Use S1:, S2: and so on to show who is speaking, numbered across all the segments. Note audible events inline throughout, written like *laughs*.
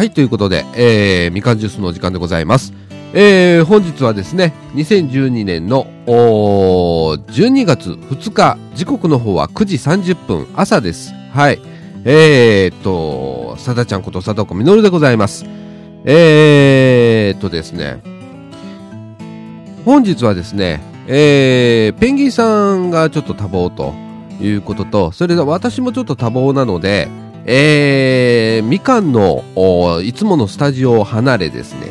S1: はい、ということで、えー、みかんジュースのお時間でございます。えー、本日はですね、2012年の、お12月2日、時刻の方は9時30分、朝です。はい。えーと、さだちゃんことさだこみのるでございます。えーっとですね、本日はですね、えー、ペンギンさんがちょっと多忙ということと、それで私もちょっと多忙なので、えー、みかんのいつものスタジオを離れですね、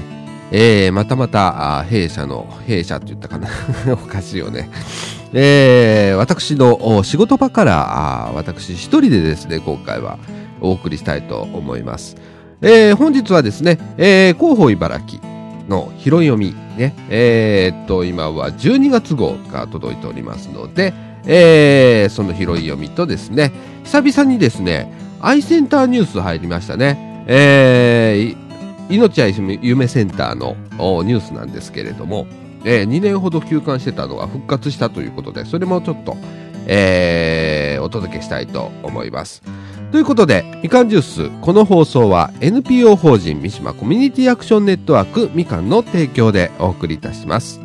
S1: えー、またまた弊社の、弊社って言ったかな *laughs* おかしいよね。えー、私の仕事場から私一人でですね、今回はお送りしたいと思います。えー、本日はですね、えー、広報茨城の拾い読みね、えー、っと、今は12月号が届いておりますので、えー、その拾い読みとですね、久々にですね、アイセンターニュース入りましたね。えー、命愛夢センターのニュースなんですけれども、えー2年ほど休館してたのが復活したということで、それもちょっと、えーお届けしたいと思います。ということで、みかんジュース、この放送は NPO 法人三島コミュニティアクションネットワークみかんの提供でお送りいたします。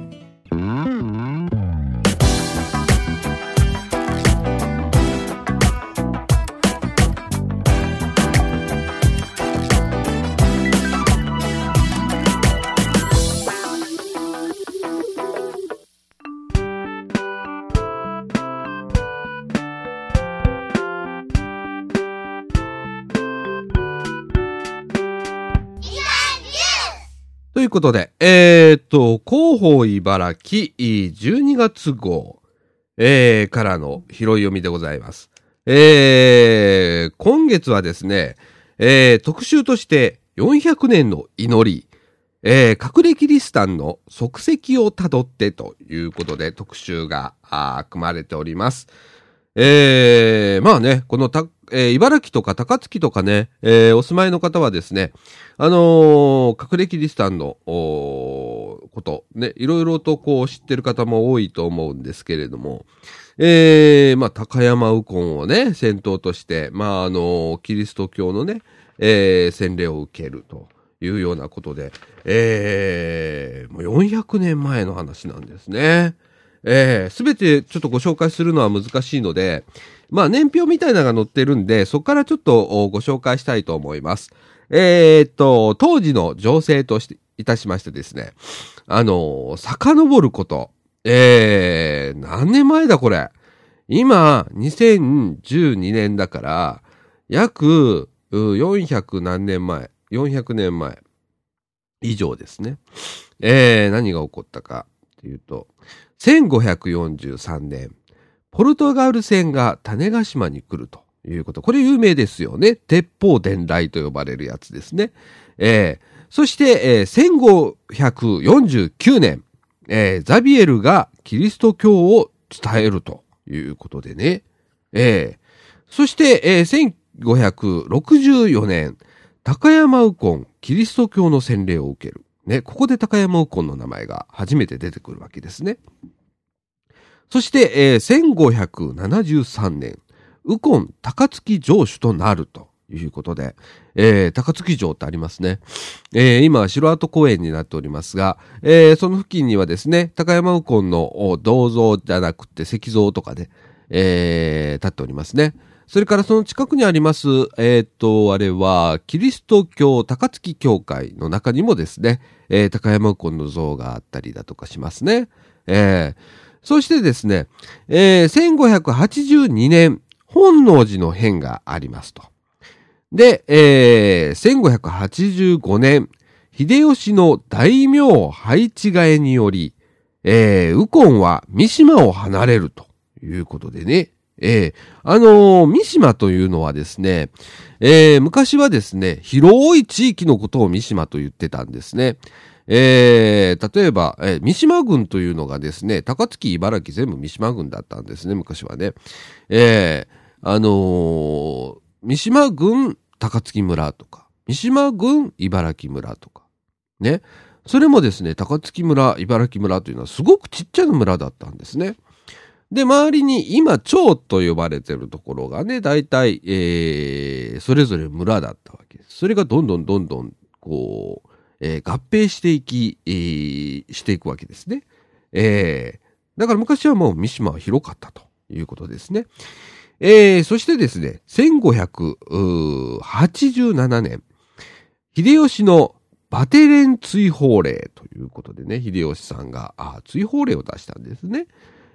S1: ことで、えー、っと、広報茨城12月号、えー、からの拾い読みでございます。えー、今月はですね、えー、特集として400年の祈り、えー、隠れキリシタンの足跡をたどってということで特集が組まれております。えー、まあね、このた、えー茨城とか高槻とかね、えーお住まいの方はですね、あのー隠れキリシタンの、こと、ね、いろいろとこう知ってる方も多いと思うんですけれども、えー、まあ、高山右近をね、先頭として、まあ、あのキリスト教のね、えー洗礼を受けるというようなことで、えー、もう400年前の話なんですね。えすべてちょっとご紹介するのは難しいので、まあ年表みたいなのが載ってるんで、そこからちょっとご紹介したいと思います。えーっと、当時の情勢として、いたしましてですね、あの、遡ること、えー、何年前だこれ。今、2012年だから、約、400何年前、400年前以上ですね。えー、何が起こったかっていうと、1543年、ポルトガル船が種子島に来るということ。これ有名ですよね。鉄砲伝来と呼ばれるやつですね。えーそして、えー1549年、えーザビエルがキリスト教を伝えるということでね。えーそして、えー1564年、高山右近、キリスト教の洗礼を受ける。ね、ここで高山右近の名前が初めて出てくるわけですね。そして、えー1573年、右近高槻城主となるということで、えー高槻城ってありますね。えー今、城跡公園になっておりますが、えーその付近にはですね、高山右近の銅像じゃなくて石像とかで、えー立っておりますね。それからその近くにあります、えーっと、あれは、キリスト教高槻教会の中にもですね、えー高山右近の像があったりだとかしますね。えーそしてですね、えー1582年、本能寺の変がありますと。で、えー1585年、秀吉の大名配置替えにより、えー、右近は三島を離れるということでね。えーあのー三島というのはですね、えー昔はですね、広い地域のことを三島と言ってたんですね。えー例えば、えー三島郡というのがですね、高槻、茨城全部三島郡だったんですね、昔はね。えーあのー三島郡高槻村とか、三島郡茨城村とか、ね。それもですね、高槻村、茨城村というのはすごくちっちゃな村だったんですね。で、周りに今、町と呼ばれてるところがね、大体、えー、それぞれ村だったわけです。それがどんどんどんどん、こう、えー、合併していき、えー、していくわけですね。えー、だから昔はもう三島は広かったということですね。えー、そしてですね、1587年、秀吉のバテレン追放令ということでね、秀吉さんが、追放令を出したんですね。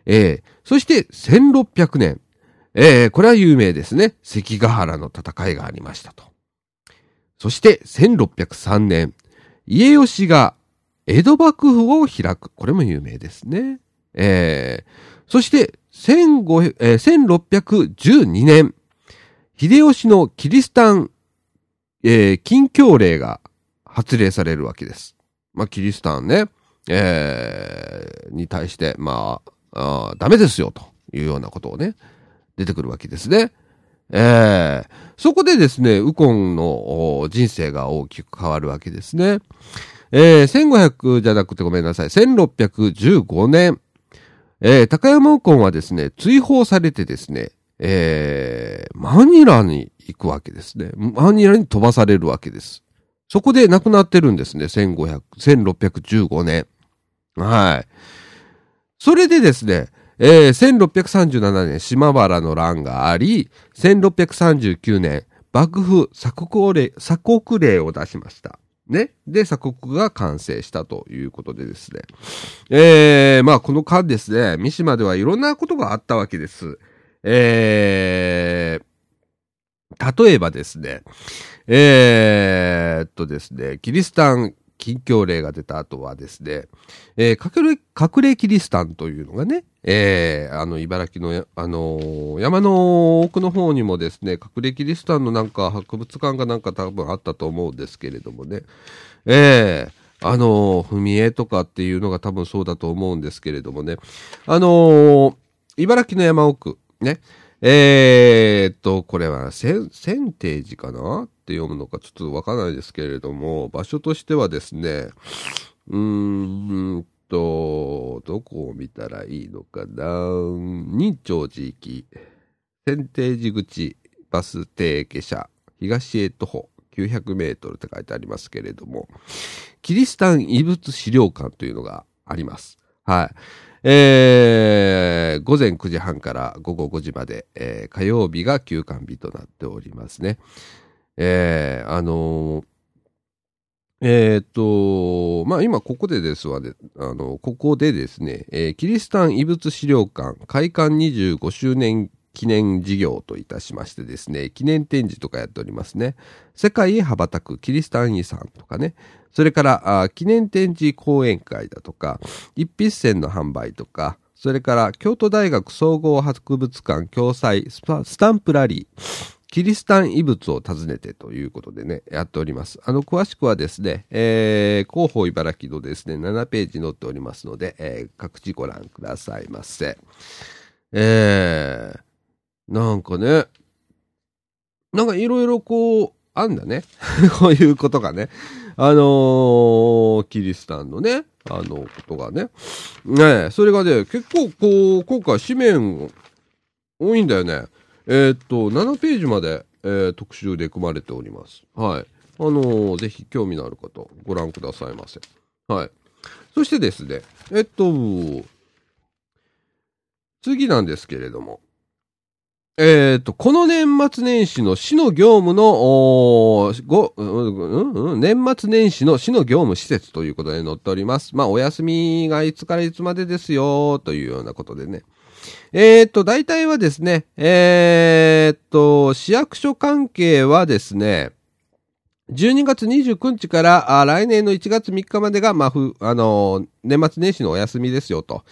S1: えー、そして1600年、えー、これは有名ですね。関ヶ原の戦いがありましたと。そして1603年、家吉が江戸幕府を開く。これも有名ですね。えー、そしてえー、1612年、秀吉のキリスタン、えー、禁教令が発令されるわけです。まあ、キリスタンね、えー、に対して、まあ、あダメですよ、というようなことをね、出てくるわけですね。えー、そこでですね、ウコンの人生が大きく変わるわけですね。えー、1500じゃなくてごめんなさい。1615年、えー、高山ウコンはですね、追放されてですね、えー、マニラに行くわけですね。マニラに飛ばされるわけです。そこで亡くなってるんですね。1500、1615年。はい。それでですね、えー、1637年島原の乱があり、1639年、幕府鎖国令、鎖国令を出しました。ね。で、鎖国が完成したということでですね。えー、まあこの間ですね、三島ではいろんなことがあったわけです。えー、例えばですね、えー、っとですね、キリスタン近況令が出た後はですね、えー、隠れ、隠れキリスタンというのがね、えー、あの、茨城の、あのー、山の奥の方にもですね、隠れキリスタンのなんか博物館がなんか多分あったと思うんですけれどもね、えー、あのー、踏絵とかっていうのが多分そうだと思うんですけれどもね、あのー、茨城の山奥、ね、えー、っと、これは、千、千定寺かな？って読むのかちょっとわからないですけれども、場所としてはですね、うーんと、どこを見たらいいのかな？任長寺行き、千定寺口バス停下車、東へ徒歩。900メートルって書いてありますけれども、キリシタン遺物資料館というのがあります。はい。えー、午前9時半から午後5時まで、えー、火曜日が休館日となっておりますね。えー、あのー、えー、っと、まあ、今ここでですわね、あの、ここでですね、えー、キリスタン遺物資料館開館25周年記念事業といたしましてですね、記念展示とかやっておりますね。世界へ羽ばたくキリスタン遺産とかね、それからあ記念展示講演会だとか、一筆箋の販売とか、それから京都大学総合博物館共催スタンプラリー、キリスタン遺物を訪ねてということでね、やっております。あの、詳しくはですね、えー、広報茨城のですね、7ページ載っておりますので、えー、各地ご覧くださいませ。えー、なんかね、なんかいろいろこう、あんだね。*laughs* こういうことがね。あのー、キリスタンのね、あの、ことがね。ねそれがね、結構こう、今回紙面多いんだよね。えー、っと、7ページまで、えー、特集で組まれております。はい。あのー、ぜひ興味のある方、ご覧くださいませ。はい。そしてですね、えっと、次なんですけれども、えっ、ー、と、この年末年始の市の業務の、ご、うんうん、年末年始の市の業務施設ということで載っております。まあ、お休みがいつからいつまでですよ、というようなことでね。えっ、ー、と、大体はですね、えっ、ー、と、市役所関係はですね、12月29日から来年の1月3日までが、まあ、ふ、あの年末年始のお休みですよと。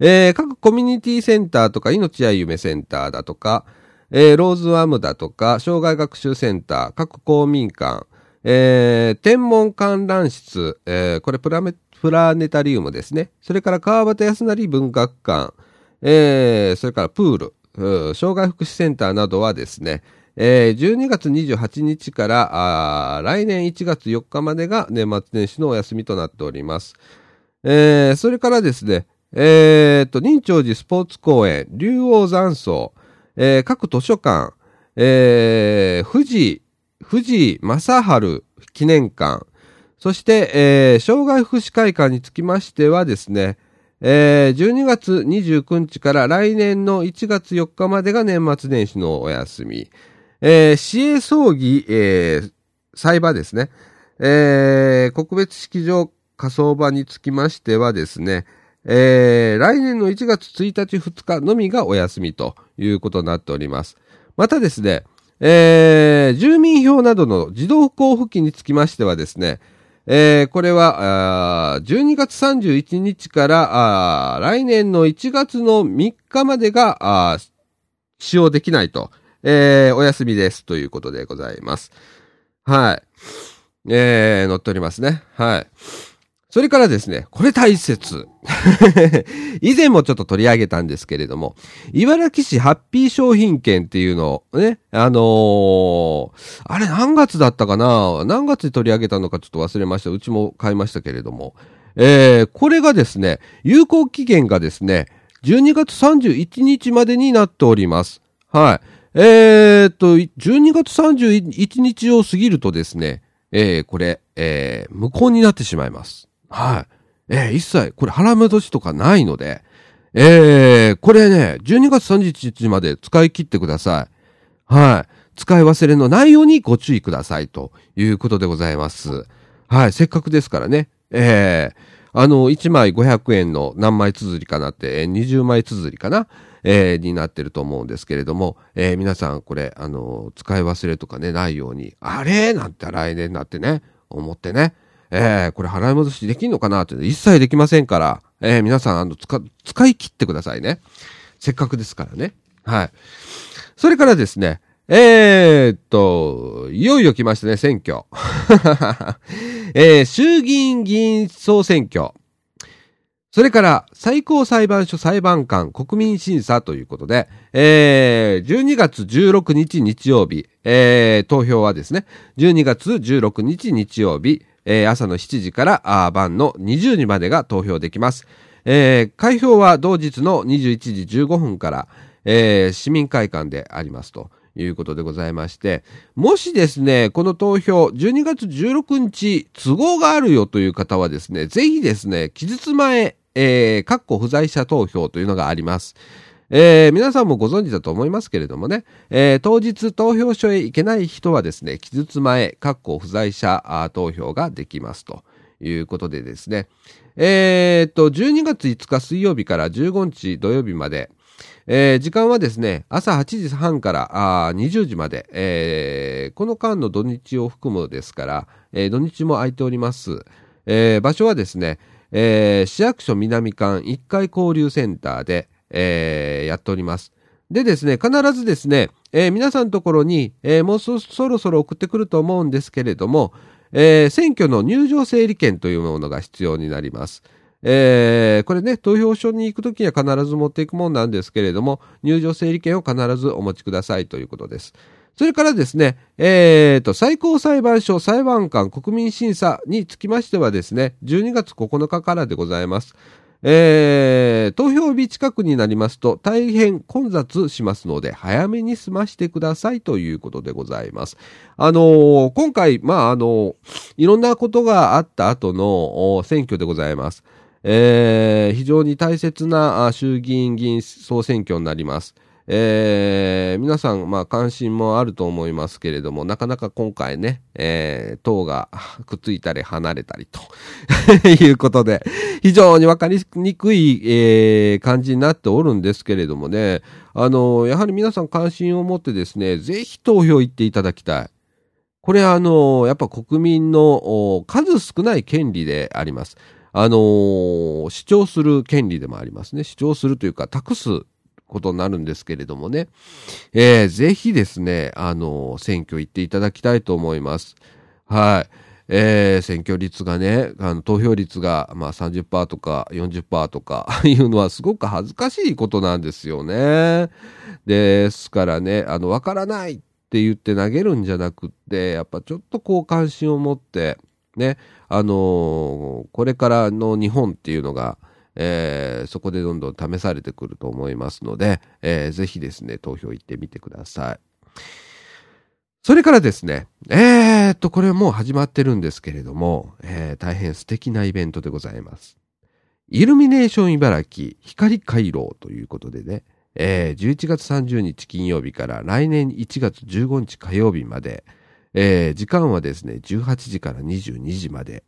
S1: えー、各コミュニティセンターとか、命や夢センターだとか、えー、ローズワームだとか、障害学習センター、各公民館、えー、天文観覧室、えー、これプラ、ネタリウムですね。それから川端康成文学館、えー、それからプール、障害福祉センターなどはですね、えー、12月28日から来年1月4日までが年末年始のお休みとなっております。えー、それからですね、えっ、と、任長寺スポーツ公園、竜王山荘、えー、各図書館、えー、富士、富士正春記念館、そして、えー、障害福祉会館につきましてはですね、えー、12月29日から来年の1月4日までが年末年始のお休み。えー、市営葬儀、えー、裁判ですね。えー、国別式場火葬場につきましてはですね、えー、来年の1月1日2日のみがお休みということになっております。またですね、えー、住民票などの自動交付金につきましてはですね、えー、これは、12月31日から来年の1月の3日までが使用できないと、えー、お休みですということでございます。はい。えー、載っておりますね。はい。それからですね、これ大切。*laughs* 以前もちょっと取り上げたんですけれども、茨城市ハッピー商品券っていうのをね、あのー、あれ何月だったかな？何月で取り上げたのかちょっと忘れました。うちも買いましたけれども。えー、これがですね、有効期限がですね、12月31日までになっております。はい。えー、と、12月31日を過ぎるとですね、えー、これ、えー、無効になってしまいます。はい。えー、一切、これ払い戻しとかないので、えー、これね、12月31日まで使い切ってください。はい。使い忘れのないようにご注意くださいということでございます。はい。せっかくですからね。えー、あの、1枚500円の何枚綴りかなって、20枚綴りかなえー、になってると思うんですけれども、えー、皆さんこれ、あの、使い忘れとかね、ないように、あれ？なんて来年になってね、思ってね、えー、これ払い戻しできんのかなって一切できませんから、えー、皆さん、あの、使、使い切ってくださいね。せっかくですからね。はい。それからですね、えー、っと、いよいよ来ましたね、選挙。*laughs* えー、衆議院議員総選挙。それから、最高裁判所裁判官国民審査ということで、えー、12月16日日曜日、えー、投票はですね、12月16日日曜日、えー、朝の7時からあ晩の20時までが投票できます。えー、開票は同日の21時15分から、えー、市民会館でありますと。いうことでございまして、もしですね、この投票、12月16日、都合があるよという方はですね、ぜひですね、期日前、えー、括弧不在者投票というのがあります。えー、皆さんもご存知だと思いますけれどもね、えー、当日投票所へ行けない人はですね、期日前、確保不在者投票ができますと。いうことでですね、えー、っと、12月5日水曜日から15日土曜日まで、えー、時間はですね、朝8時半からあ20時まで、えー、この間の土日を含むですから、えー、土日も空いております。場所はですね、市役所南館1階交流センターで、えー、やっております。でですね、必ずですね、えー、皆さんのところに、えー、もうそろそろ送ってくると思うんですけれども、えー、選挙の入場整理券というものが必要になります。えー、これね、投票所に行くときには必ず持っていくものなんですけれども、入場整理券を必ずお持ちくださいということです。それからですね、えーと、最高裁判所裁判官国民審査につきましてはですね、12月9日からでございます。えー、投票日近くになりますと大変混雑しますので、早めに済ましてくださいということでございます。あのー、今回、まあ、あのー、いろんなことがあった後の選挙でございます。えー、非常に大切な衆議院議員総選挙になります。えー、皆さん、まあ、関心もあると思いますけれども、なかなか今回ね、えー、党がくっついたり離れたりと *laughs* いうことで、非常にわかりにくい、えー、感じになっておるんですけれどもね、あの、やはり皆さん関心を持ってですね、ぜひ投票行っていただきたい。これあの、やっぱ国民の数少ない権利であります。あの主張する権利でもありますね。主張するというか、託すことになるんですけれどもね、えー、ぜひですね、あの、選挙行っていただきたいと思います。はい。えー、選挙率がね、あの投票率が、まあ、30%とか40%とか *laughs* いうのはすごく恥ずかしいことなんですよね。ですからね、あの、わからないって言って投げるんじゃなくって、やっぱちょっとこう関心を持って、ね、あのー、これからの日本っていうのが、えー、そこでどんどん試されてくると思いますので、えー、ぜひですね、投票行ってみてください。それからですね、えー、っと、これはもう始まってるんですけれども、えー、大変素敵なイベントでございます。イルミネーション茨城光回廊ということでね、えー、11月30日金曜日から来年1月15日火曜日まで、えー、時間はですね、18時から22時まで、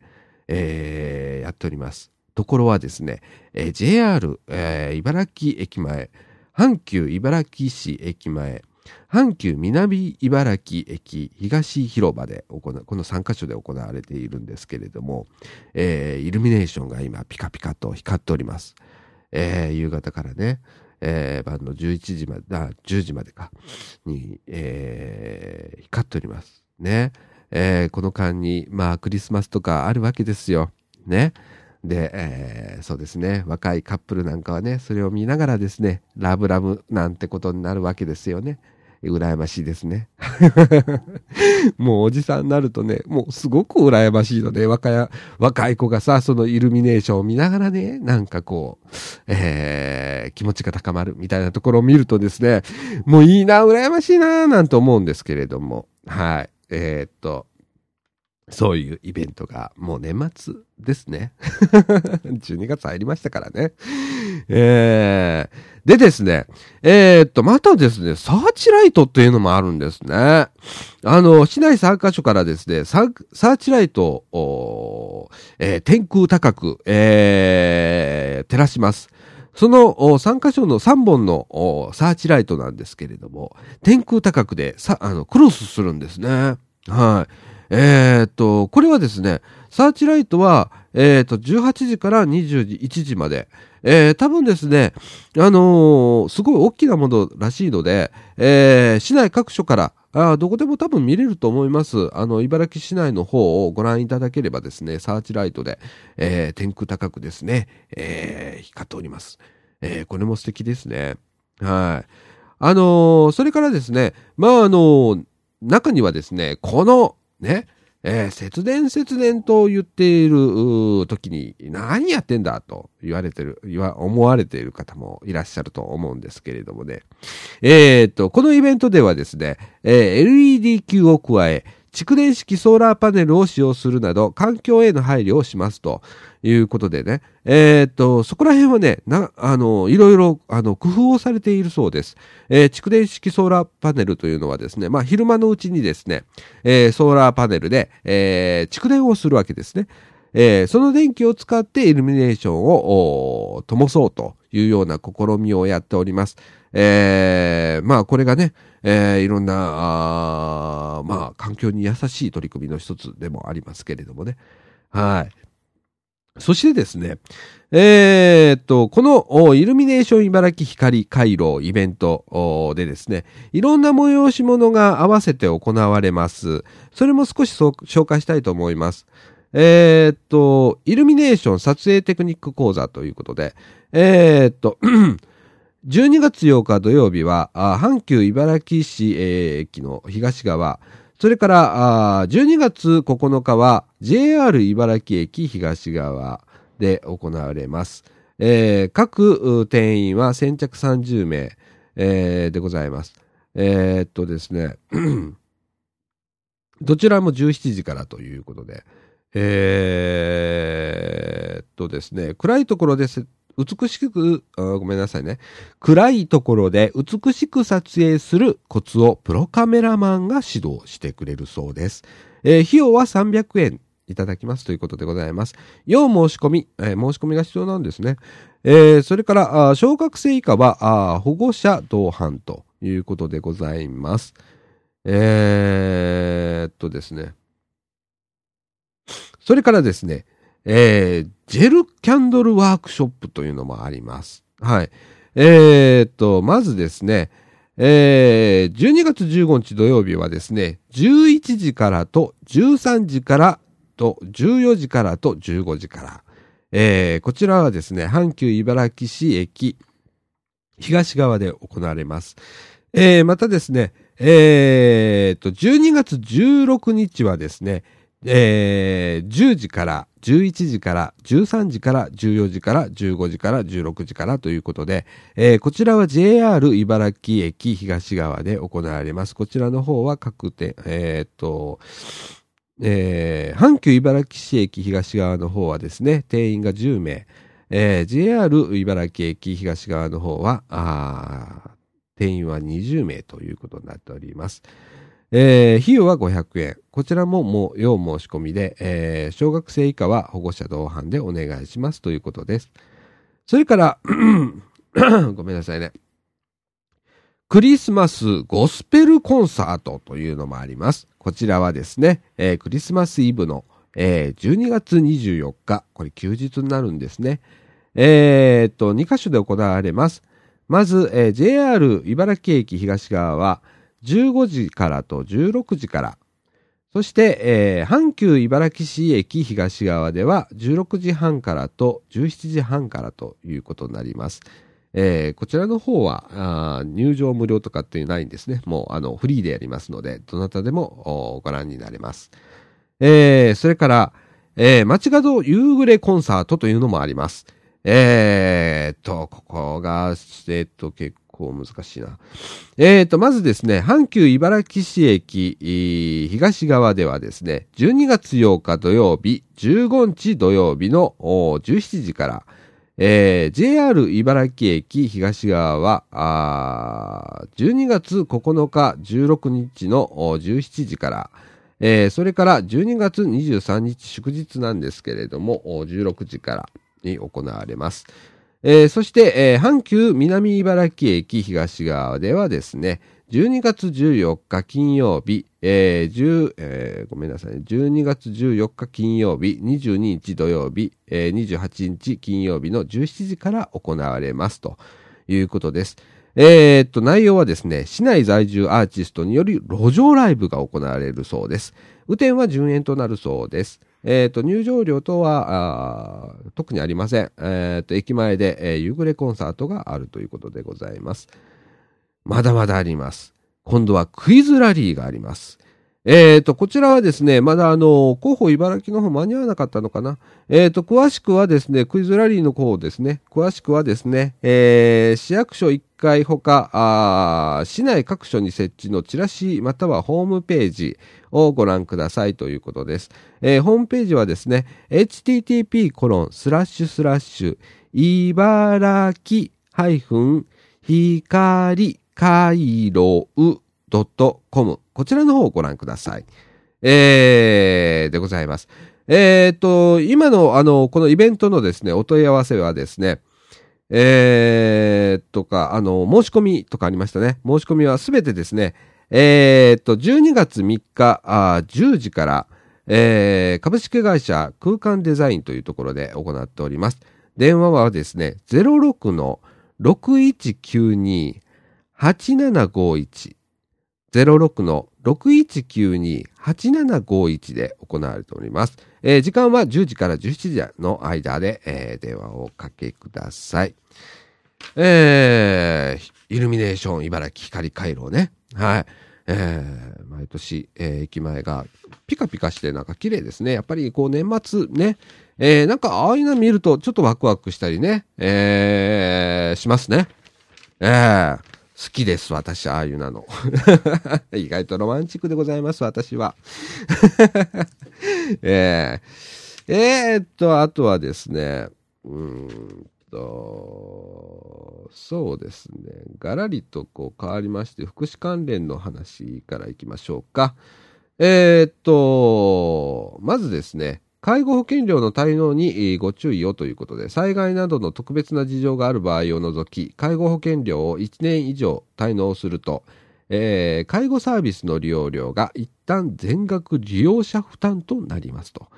S1: えー、やっております。ところはですね、えー、JR、えー、茨城駅前、阪急茨城市駅前、阪急南茨城駅東広場で行この3カ所で行われているんですけれども、えー、イルミネーションが今ピカピカと光っております。えー、夕方からね、えー、晩の11時まで、あ、10時までか、に、えー、光っております。ね。えー、この間に、まあ、クリスマスとかあるわけですよ。ね。で、えー、そうですね、若いカップルなんかはね、それを見ながらですね、ラブラブなんてことになるわけですよね。羨ましいですね。*laughs* もうおじさんになるとね、もうすごく羨ましいので、若い、若い子がさ、そのイルミネーションを見ながらね、なんかこう、えー、気持ちが高まるみたいなところを見るとですね、もういいな、羨ましいな、なんて思うんですけれども、はい。えー、っと、そういうイベントがもう年末ですね。*laughs* 12月入りましたからね。えー、でですね、えー、っと、またですね、サーチライトっていうのもあるんですね。あの、市内3カ所からですね、サーチライトを、えー、天空高く、えー、照らします。その3箇所の3本のサーチライトなんですけれども、天空高くでさ、あの、クロスするんですね。はい。えー、っと、これはですね、サーチライトは、えー、っと、18時から21時まで、えー、多分ですね、あのー、すごい大きなものらしいので、えー、市内各所から、あどこでも多分見れると思います。あの、茨城市内の方をご覧いただければですね、サーチライトで、えー、天空高くですね、えー、光っております。えー、これも素敵ですね。はい。あのー、それからですね、まあ、あのー、中にはですね、この、ね、えー、節電節電と言っている時に何やってんだと言われてる、思われている方もいらっしゃると思うんですけれどもね。えー、っと、このイベントではですね、えー、LED 級を加え、蓄電式ソーラーパネルを使用するなど、環境への配慮をしますということでね。えー、っと、そこら辺はね、な、あの、いろいろ、あの、工夫をされているそうです。えー、蓄電式ソーラーパネルというのはですね、まあ、昼間のうちにですね、えー、ソーラーパネルで、えー、蓄電をするわけですね。えー、その電気を使ってイルミネーションを灯そうというような試みをやっております。えー、まあこれがね、えー、いろんな、あまあ環境に優しい取り組みの一つでもありますけれどもね。はい。そしてですね、えー、っと、このイルミネーション茨城光回廊イベントでですね、いろんな催し物が合わせて行われます。それも少し紹介したいと思います。えー、っと、イルミネーション撮影テクニック講座ということで、えー、っと、12月8日土曜日は、阪急茨城市駅の東側、それから、12月9日は JR 茨城駅東側で行われます。えー、各定員は先着30名、えー、でございます。えー、っとですね、*clears throat* どちらも17時からということで、えー、っとですね、暗いところです美しくごめんなさいね。暗いところで美しく撮影するコツをプロカメラマンが指導してくれるそうです。えー、費用は300円いただきますということでございます。要申し込み、えー、申し込みが必要なんですね。えー、それから、小学生以下は保護者同伴ということでございます。えー、っとですね。それからですね、えー、ジェルキャンドルワークショップというのもあります。はい。えー、と、まずですね、えー、12月15日土曜日はですね、11時からと13時からと14時からと15時から。えー、こちらはですね、阪急茨城市駅東側で行われます。えー、またですね、えー、と、12月16日はですね、えー、10時から11時から13時から14時から15時から16時からということで、えー、こちらは JR 茨城駅東側で行われます。こちらの方は各店、えー、っと、えー、阪急茨城市駅東側の方はですね、定員が10名、えー、JR 茨城駅東側の方は、あ定員は20名ということになっております。えー、費用は500円。こちらももう要申し込みで、えー、小学生以下は保護者同伴でお願いしますということです。それから、*coughs* ごめんなさいね。クリスマスゴスペルコンサートというのもあります。こちらはですね、えー、クリスマスイブの、えー、12月24日、これ休日になるんですね。えー、っと、2カ所で行われます。まず、えー、JR 茨城駅東側は15時からと16時から、そして、えー、阪急茨城市駅東側では16時半からと17時半からということになります。えー、こちらの方は入場無料とかっていうないんですね。もうあのフリーでやりますので、どなたでもご覧になれます。えー、それから、えー、街角夕暮れコンサートというのもあります。えー、と、ここが、えー、っと、結構難しいな。えー、と、まずですね、阪急茨城市駅東側ではですね、12月8日土曜日、15日土曜日の17時から、えー、JR 茨城駅東側は、あ12月9日16日の17時から、えー、それから12月23日祝日なんですけれども、16時からに行われます。えー、そして、えー、阪急南茨城駅東側ではですね、12月14日金曜日、えー10えー、ごめんなさい、ね、12月14日金曜日、22日土曜日、えー、28日金曜日の17時から行われますということです。えー、っと、内容はですね、市内在住アーティストにより路上ライブが行われるそうです。雨天は順延となるそうです。えっ、と、入場料等は、特にありません。えっ、と、駅前で、えー、夕暮れコンサートがあるということでございます。まだまだあります。今度はクイズラリーがあります。えっ、ー、と、こちらはですね、まだあの、広報茨城の方間に合わなかったのかな。えっ、ー、と、詳しくはですね、クイズラリーの方ですね、詳しくはですね、えー、市役所1階ほか、市内各所に設置のチラシまたはホームページをご覧くださいということです。えー、ホームページはですね、http コロンスラッシュスラッシュ、茨城ハイフン光回路う .com こちらの方をご覧ください。えー、でございます。えー、と、今の、あの、このイベントのですね、お問い合わせはですね、えー、とか、あの、申し込みとかありましたね。申し込みはすべてですね、えー、っと、12月3日あ10時から、えー、株式会社空間デザインというところで行っております。電話はですね、06の6192-8751 06の6192-8751で行われております。えー、時間は10時から17時の間で、えー、電話をかけください。えー、イルミネーション茨城光回廊ね。はい。えー、毎年、えー、駅前がピカピカしてなんか綺麗ですね。やっぱりこう年末ね、えー、なんかああいうの見るとちょっとワクワクしたりね、えー、しますね。えー、好きです、私、ああいうなの。*laughs* 意外とロマンチックでございます、私は。*laughs* えー、えー、っと、あとはですね、うんと、そうですね。がらりとこう変わりまして、福祉関連の話からいきましょうか。えー、っと、まずですね、介護保険料の滞納にご注意をということで、災害などの特別な事情がある場合を除き、介護保険料を1年以上滞納すると、えー、介護サービスの利用料が一旦全額利用者負担となりますと。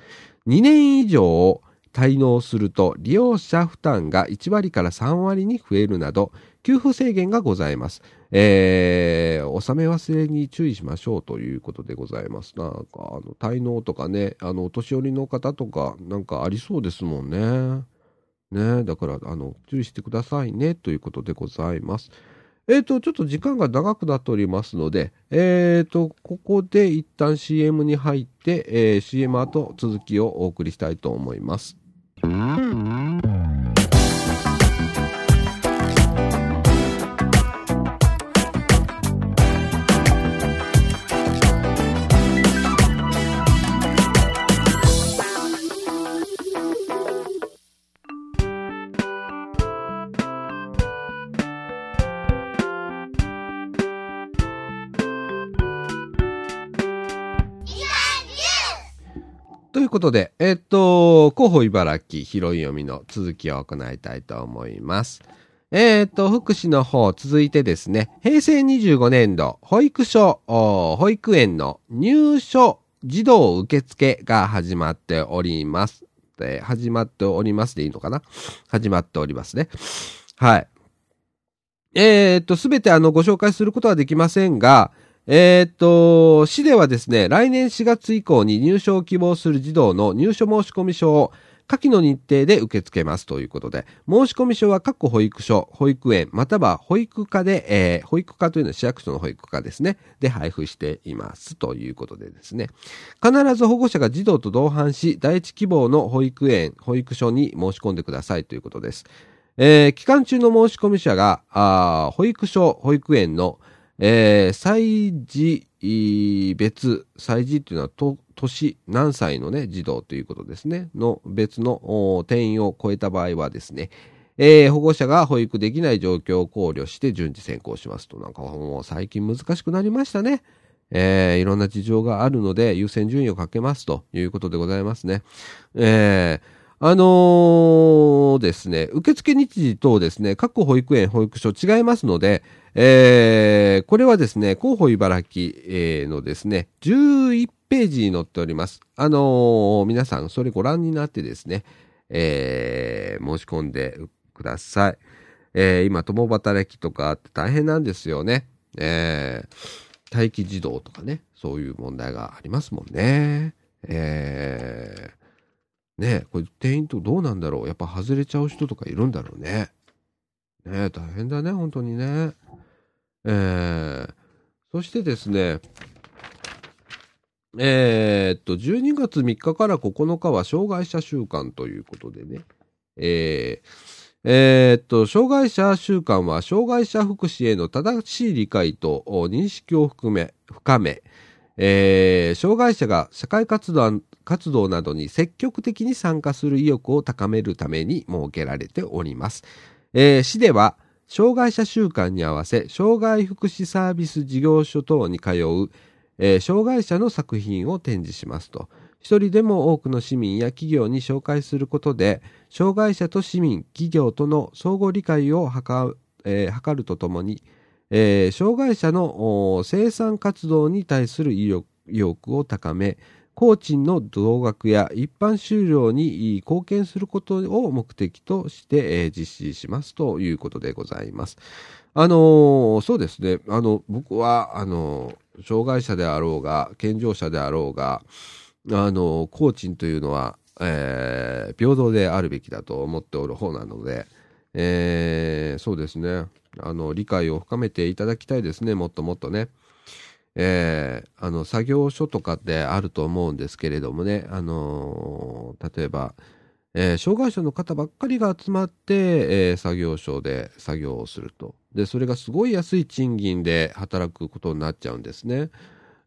S1: 2年以上滞納すると利用者負担が1割から3割に増えるなど給付制限がございます。えー、納め忘れに注意しましょうということでございます。なんか、あの、滞納とかね、あの、お年寄りの方とか、なんかありそうですもんね。ね、だから、あの、注意してくださいね、ということでございます。えっ、と、ちょっと時間が長くなっておりますので、えっ、と、ここで一旦 CM に入って、えー、CM 後続きをお送りしたいと思います。とということで、えっと、広報茨城広い読みの続きを行いたいと思います。えっと、福祉の方、続いてですね、平成25年度、保育所、保育園の入所児童受付が始まっております。で始まっておりますでいいのかな？始まっておりますね。はい。えっと、すべてあの、ご紹介することはできませんが、えー、っと、市ではですね、来年4月以降に入所を希望する児童の入所申込書を下記の日程で受け付けますということで、申込書は各保育所、保育園、または保育課で、えー、保育課というのは市役所の保育課ですね、で配布していますということでですね、必ず保護者が児童と同伴し、第一希望の保育園、保育所に申し込んでくださいということです。えー、期間中の申込者が、保育所、保育園のえー、歳児別、歳児っていうのはと年何歳のね、児童ということですね、の別の定員を超えた場合はですね、えー、保護者が保育できない状況を考慮して順次選考しますと、なんかもう最近難しくなりましたね。えー、いろんな事情があるので優先順位をかけますということでございますね。えーあのー、ですね、受付日時等ですね、各保育園、保育所違いますので、えー、これはですね、広報茨城、のですね、11ページに載っております。あのー、皆さん、それご覧になってですね、えー、申し込んでください。えー、今、共働きとかって大変なんですよね。えー、待機児童とかね、そういう問題がありますもんね。えー、ねこれ店員とどうなんだろうやっぱ外れちゃう人とかいるんだろうね。ね大変だね、本当にね。えー、そしてですね、えー、っと、12月3日から9日は障害者週間ということでね、えー、えー、っと、障害者週間は、障害者福祉への正しい理解と認識を含め、深め、えー、障害者が社会活動活動などに積極的に参加する意欲を高めるために設けられております。えー、市では、障害者週間に合わせ、障害福祉サービス事業所等に通う、えー、障害者の作品を展示しますと。一人でも多くの市民や企業に紹介することで、障害者と市民、企業との相互理解を図,、えー、図るとともに、えー、障害者の生産活動に対する意欲を高め、工賃の増額や一般収容に貢献することを目的として、えー、実施しますということでございます。あのー、そうですね。あの、僕は、あのー、障害者であろうが、健常者であろうが、あの工賃というのは、え平等であるべきだと思っておる方なので、えそうですね。あの、理解を深めていただきたいですね。もっともっとね。えー、あの作業所とかってあると思うんですけれどもね、あのー、例えば、えー、障害者の方ばっかりが集まって、えー、作業所で作業をするとでそれがすごい安い賃金で働くことになっちゃうんですね。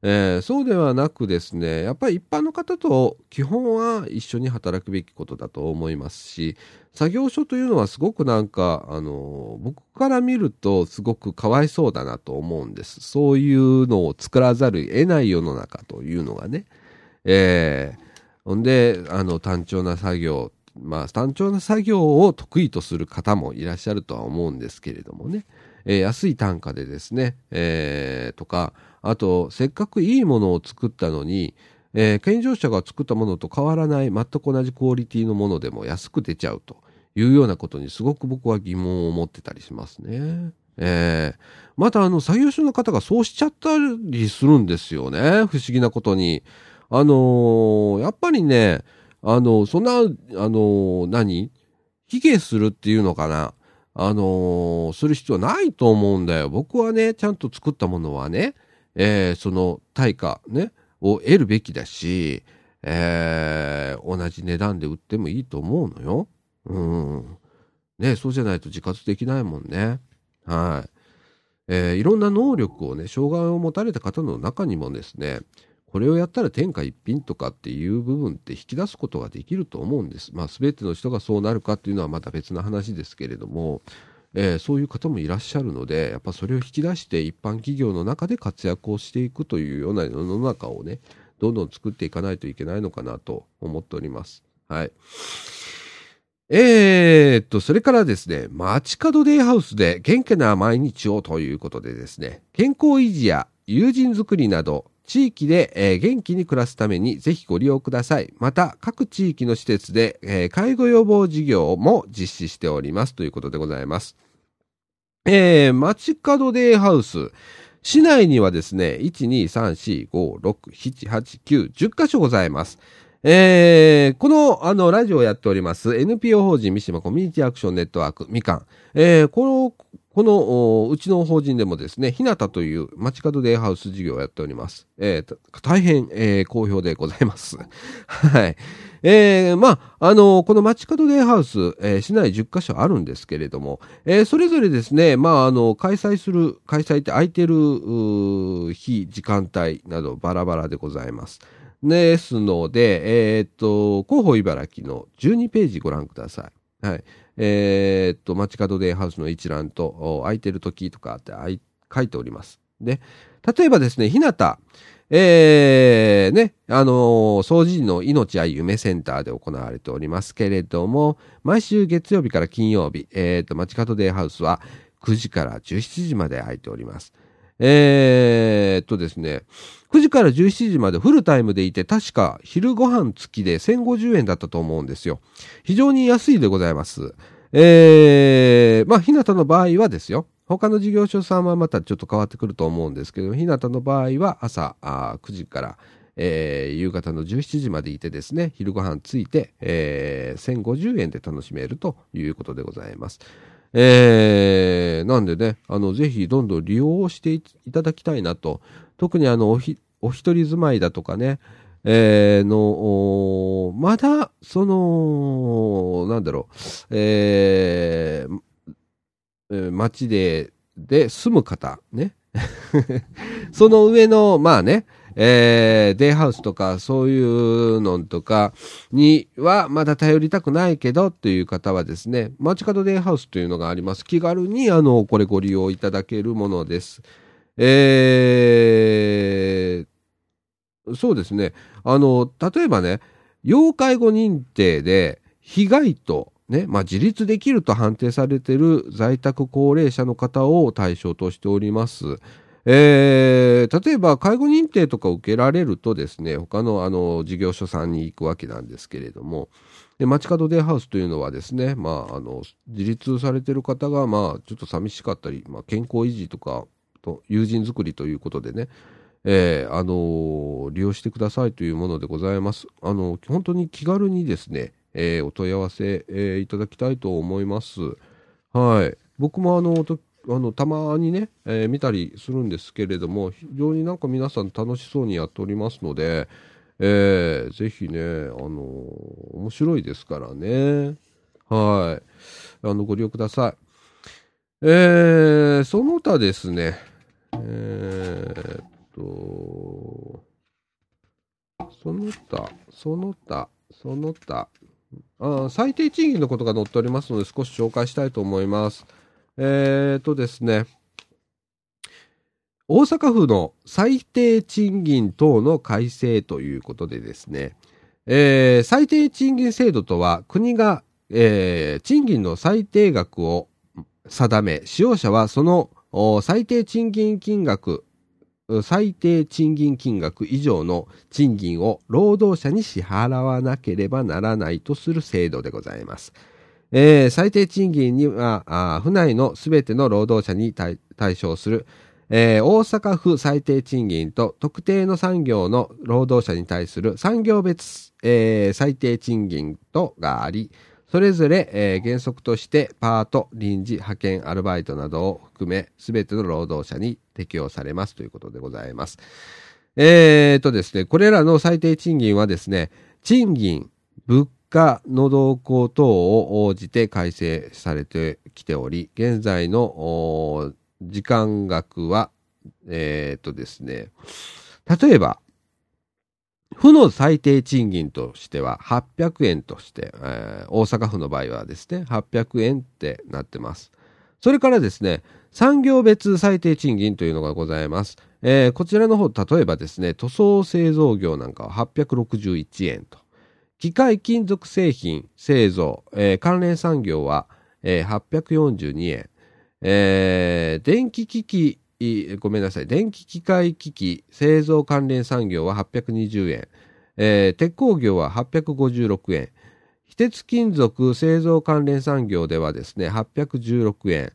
S1: えー、そうではなくですね、やっぱり一般の方と基本は一緒に働くべきことだと思いますし、作業所というのはすごくなんか、あの、僕から見るとすごくかわいそうだなと思うんです。そういうのを作らざるを得ない世の中というのがね。えー、ほんで、あの、単調な作業、まあ、単調な作業を得意とする方もいらっしゃるとは思うんですけれどもね。えー、安い単価でですね、えー、とか、あと、せっかくいいものを作ったのに、えー、健常者が作ったものと変わらない、全く同じクオリティのものでも安く出ちゃうというようなことにすごく僕は疑問を持ってたりしますね。えー、またあの作業所の方がそうしちゃったりするんですよね。不思議なことに。あのー、やっぱりね、あの、そんな、あのー、何？卑下するっていうのかな？あの、する必要ないと思うんだよ。僕はね、ちゃんと作ったものはね、えー、その対価ね、を得るべきだし、えー、同じ値段で売ってもいいと思うのよ。うん。ね、そうじゃないと自活できないもんね。はい。えー、いろんな能力をね、障害を持たれた方の中にもですね、これをやったら天下一品とかっていう部分って引き出すことができると思うんです。まあ、全ての人がそうなるかっていうのはまた別の話ですけれども、えー、そういう方もいらっしゃるので、やっぱそれを引き出して一般企業の中で活躍をしていくというような世の中をね、どんどん作っていかないといけないのかなと思っております。はい。えー、っと、それからですね、街角デイハウスで元気な毎日をということでですね、健康維持や友人づくりなど、地域で、えー、元気に暮らすためにぜひご利用ください。また、各地域の施設で、えー、介護予防事業も実施しておりますということでございます。えー、街角デイハウス。市内にはですね、1、2、3、4、5、6、7、8、9、10箇所ございます。えー、この、あの、ラジオをやっております、NPO 法人三島コミュニティアクションネットワーク、みかん。えー、この、この、うちの法人でもですね、ひなたという街角デイハウス事業をやっております。えー、大変、えー、好評でございます。*laughs* はい。えー、まあ、あの、この街角デイハウス、えー、市内10カ所あるんですけれども、えー、それぞれですね、まあ、あの、開催する、開催って空いてる、日、時間帯などバラバラでございます。ですので、えー、っと、広報茨城の12ページご覧ください。はい。えー、っと、街角デイハウスの一覧と、空いてる時とかって書いております。で、例えばですね、ひなた、えー、ね、あのー、掃除時の命や夢センターで行われておりますけれども、毎週月曜日から金曜日、えー、と、街角デイハウスは9時から17時まで空いております。えー、とですね、9時から17時までフルタイムでいて、確か昼ご飯付きで1050円だったと思うんですよ。非常に安いでございます。えー、まあ、ひなたの場合はですよ。他の事業所さんはまたちょっと変わってくると思うんですけど、ひなたの場合は朝あ9時から、えー、夕方の17時までいてですね、昼ご飯ついて、えー、1050円で楽しめるということでございます。えー、なんでね、あの、ぜひどんどん利用していただきたいなと。特にあの、おひ、お一人住まいだとかね、えー、の、まだ、その、なんだろう、えー、街で、で住む方、ね。*laughs* その上の、まあね、えー、デイハウスとかそういうのとかにはまだ頼りたくないけどという方はですね、街角デイハウスというのがあります。気軽にあの、これご利用いただけるものです。えー、そうですね。あの、例えばね、要介護認定で被害とね、まあ、自立できると判定されている在宅高齢者の方を対象としております。えー、例えば介護認定とか受けられるとですね、他のあの事業所さんに行くわけなんですけれども、で街角デイハウスというのはですね、まあ、あの自立されている方が、まあ、ちょっと寂しかったり、まあ、健康維持とかと友人作りということでね、えー、あの利用してくださいというものでございます。あの本当に気軽にですね、えー、お問い合わせ、えー、いただきたいと思います。はい。僕もあの、あのたまにね、えー、見たりするんですけれども非常になんか皆さん楽しそうにやっておりますので、えー、ぜひね、あの、面白いですからね。はい。あの、ご利用ください。えー、その他ですね、えー、っと、その他、その他、その他、あ最低賃金のことが載っておりますので少し紹介したいと思います。えー、とですね、大阪府の最低賃金等の改正ということでですね、えー、最低賃金制度とは国が、えー、賃金の最低額を定め、使用者はその最低賃金金額、最低賃金金額以上の賃金を労働者に支払わなければならないとする制度でございます。えー、最低賃金には、府内のすべての労働者に対象する、えー、大阪府最低賃金と特定の産業の労働者に対する産業別、えー、最低賃金とがあり、それぞれ、えー原則としてパート、臨時、派遣、アルバイトなどを含め、すべての労働者に適用されますということでございます。えー、とですね、これらの最低賃金はですね、賃金、物価の動向等を応じて改正されてきており、現在の時間額は、えー、とですね、例えば、府の最低賃金としては800円として、えー大阪府の場合はですね、800円ってなってます。それからですね、産業別最低賃金というのがございます。えーこちらの方、例えばですね、塗装製造業なんかは861円と。機械金属製品製造、えー関連産業は、えー842円。えー電気機器、ごめんなさい、電気機械機器製造関連産業は820円。えー鉄鋼業は856円。非鉄金属製造関連産業ではですね、816円。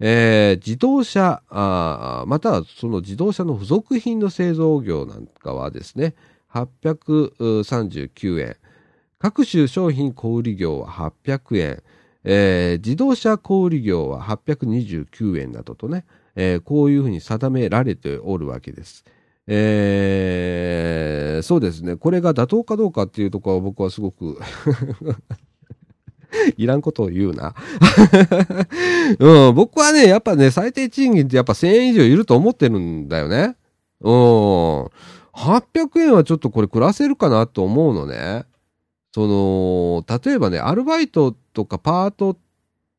S1: えー自動車、またはその自動車の付属品の製造業なんかはですね、839円。各種商品小売業は800円。えー自動車小売業は829円などとね、えーこういうふうに定められておるわけです。えーそうですね。これが妥当かどうかっていうところは僕はすごく *laughs* いらんことを言うな。*laughs* うん、僕はね、やっぱね、最低賃金ってやっぱ1000円以上いると思ってるんだよね。うん。800円はちょっとこれ暮らせるかなと思うのね。その、例えばね、アルバイトとかパートって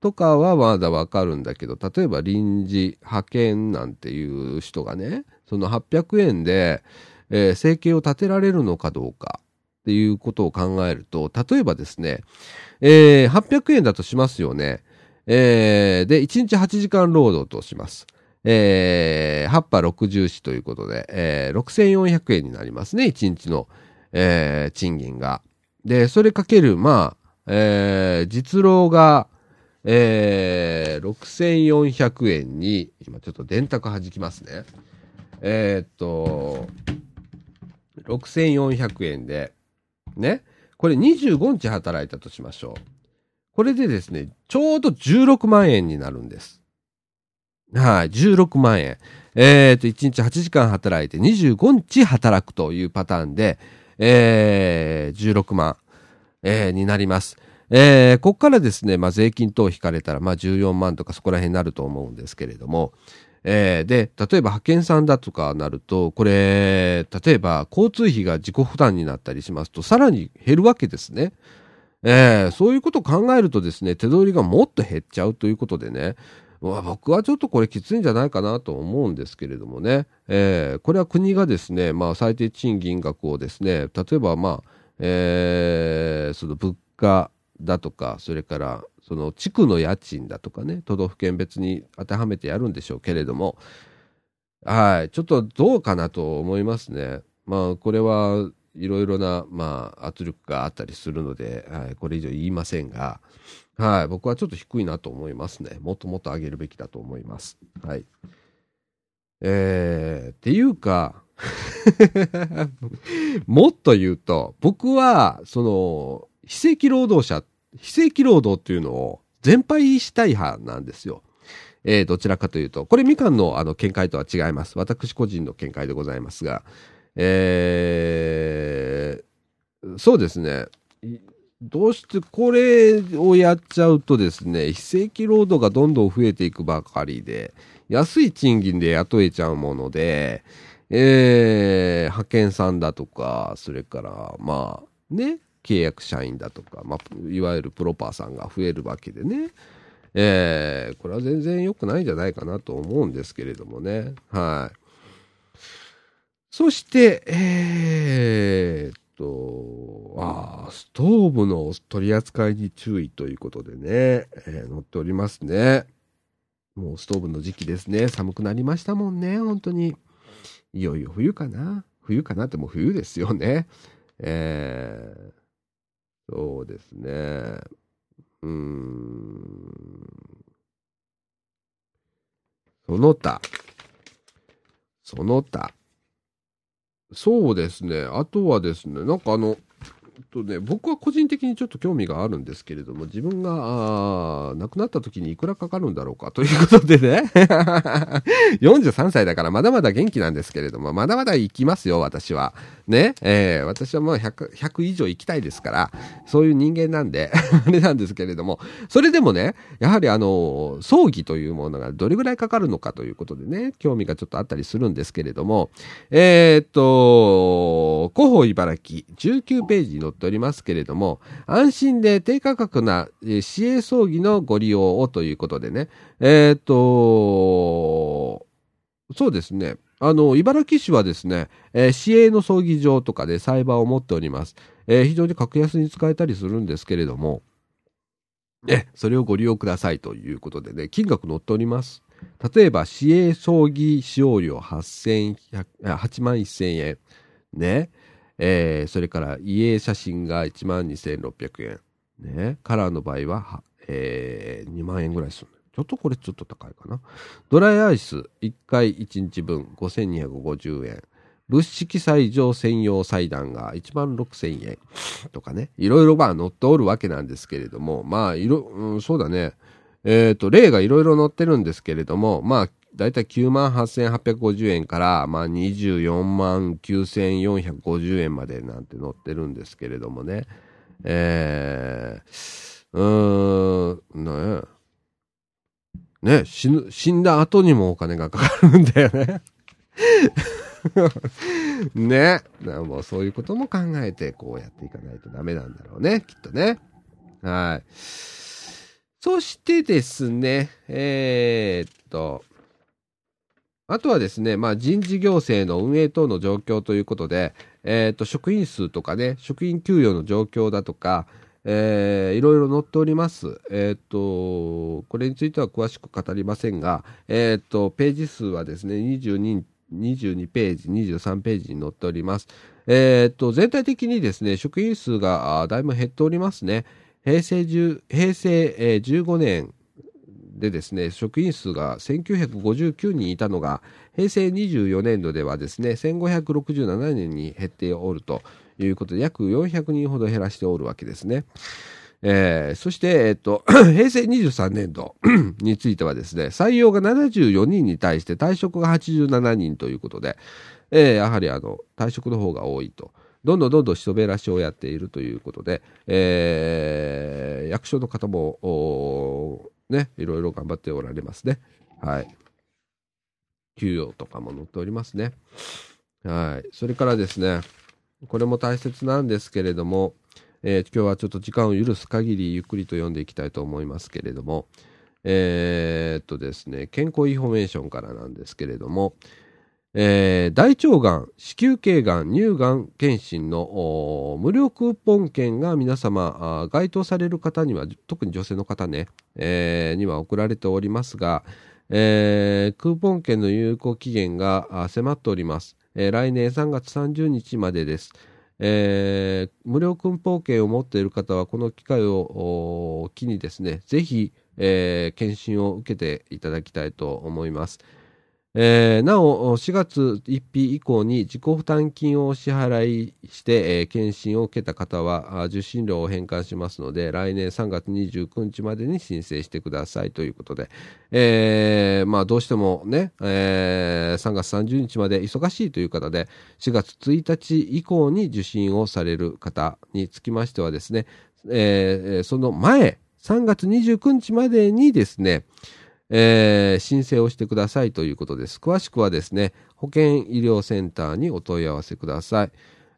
S1: とかはまだわかるんだけど、例えば臨時、派遣なんていう人がね、その800円で、えー生計を立てられるのかどうかっていうことを考えると、例えばですね、えー800円だとしますよね。えーで、1日8時間労働とします。えー、8波60市ということで、えー6400円になりますね、1日の、えー賃金が。で、それかける、まあ、えー実労が、えー6400円に、今ちょっと電卓弾きますね。えーっと、6400円で、ね。これ25日働いたとしましょう。これでですね、ちょうど16万円になるんです。はい、16万円。えーっと、1日8時間働いて25日働くというパターンで、えー、16万、えーになります。えーここからですね、まあ、税金等引かれたら、まあ、14万とかそこら辺になると思うんですけれども、えーで、例えば派遣さんだとかなると、これ、例えば交通費が自己負担になったりしますと、さらに減るわけですね。えーそういうことを考えるとですね、手取りがもっと減っちゃうということでね、僕はちょっとこれきついんじゃないかなと思うんですけれどもね、えーこれは国がですね、まあ、最低賃金額をですね、例えば、まあ、えーその物価だとか、それから、その地区の家賃だとかね、都道府県別に当てはめてやるんでしょうけれども、はい、ちょっとどうかなと思いますね。まあ、これはいろいろな、まあ、圧力があったりするので、はい、これ以上言いませんが、はい、僕はちょっと低いなと思いますね。もっともっと上げるべきだと思います。はい。えー、っていうか、*laughs* もっと言うと、僕は、その、非正規労働者、非正規労働っていうのを全廃したい派なんですよ。えーどちらかというと、これみかんのあの見解とは違います。私個人の見解でございますが、えーそうですね。どうしてこれをやっちゃうとですね、非正規労働がどんどん増えていくばかりで、安い賃金で雇えちゃうもので、えー派遣さんだとか、それから、まあ、ね、契約社員だとか、まあ、いわゆるプロパーさんが増えるわけでね、えーこれは全然良くないんじゃないかなと思うんですけれどもね。はい。そして、えーっと、あーストーブの取り扱いに注意ということでね、えー載っておりますね。もうストーブの時期ですね。寒くなりましたもんね、本当に。いよいよ冬かな。冬かなってもう冬ですよね。えーそうですね。うん。その他。その他。そうですね。あとはですね、なんかあの、とね、僕は個人的にちょっと興味があるんですけれども、自分が、亡くなった時にいくらかかるんだろうかということでね、*laughs* 43歳だからまだまだ元気なんですけれども、まだまだ生きますよ、私は。ね、えー、私はもう100、100以上生きたいですから、そういう人間なんで *laughs* あれなんですけれども、それでもね、やはりあの、葬儀というものがどれぐらいかかるのかということでね、興味がちょっとあったりするんですけれども、えー、っと、広報茨城19ページに載っておりますけれども、安心で低価格な市営葬儀のご利用をということでね、えー、っと、そうですね。あの、茨城市はですね、えー、市営の葬儀場とかで裁判を持っております。えー、非常に格安に使えたりするんですけれども、え、それをご利用くださいということでね、金額載っております。例えば、市営葬儀使用料8 8万1000円。ね。えー、それから、遺影写真が1万2600円。ね。カラーの場合は、えー、2万円ぐらいする。ちょっとこれちょっと高いかな。ドライアイス1回1日分5250円。物色祭場専用祭壇が1万6000円とかね。いろいろまあ載っておるわけなんですけれども、まあいろ、うん、そうだね。えっ、ー、と、例がいろいろ載ってるんですけれども、まあ、だいたい9万8850円から、まあ、24万9450円までなんて載ってるんですけれどもね。えー、うーん、ねね、死ぬ、死んだ後にもお金がかかるんだよね。*laughs* ね。もうそういうことも考えて、こうやっていかないとダメなんだろうね、きっとね。はい。そしてですね、えー、っと、あとはですね、まあ、人事行政の運営等の状況ということで、えー、っと、職員数とかね、職員給与の状況だとか、えー、いろいろ載っております。えっ、と、これについては詳しく語りませんが、えっ、と、ページ数はですね、22、22ページ、23ページに載っております。えっ、と、全体的にですね、職員数がだいぶ減っておりますね。平成 ,10 平成15年でですね、職員数が1959人いたのが、平成24年度ではですね、1567人に減っておるということで、約400人ほど減らしておるわけですね。えー、そして、えっと、*clears throat* 平成23年度についてはですね、採用が74人に対して退職が87人ということで、えー、やはりあの、退職の方が多いと。どんどんどんどん人べらしをやっているということで、えー、役所の方も、ね、いろいろ頑張っておられますね。はい。給与とかも載っておりますね。はい。それからですね、これも大切なんですけれども、えー、今日はちょっと時間を許す限りゆっくりと読んでいきたいと思いますけれども、えー、っとですね、健康インフォメーションからなんですけれども、えー、大腸がん、子宮頸がん、乳がん検診の無料クーポン券が皆様、該当される方には、特に女性の方ね、えー、には送られておりますが、えー、クーポン券の有効期限が迫っております。えー、来年3月30日までです。えー、無料クーポン券を持っている方は、この機会を機にですね、ぜひ、えー、検診を受けていただきたいと思います。えー、なお、4月1日以降に自己負担金を支払いして、えー、検診を受けた方は受診料を返還しますので、来年3月29日までに申請してくださいということで、えー、まあどうしてもね、えー、3月30日まで忙しいという方で、4月1日以降に受診をされる方につきましてはですね、えー、その前、3月29日までにですね、えー、申請をしてくださいということです。詳しくはですね、保健医療センターにお問い合わせください。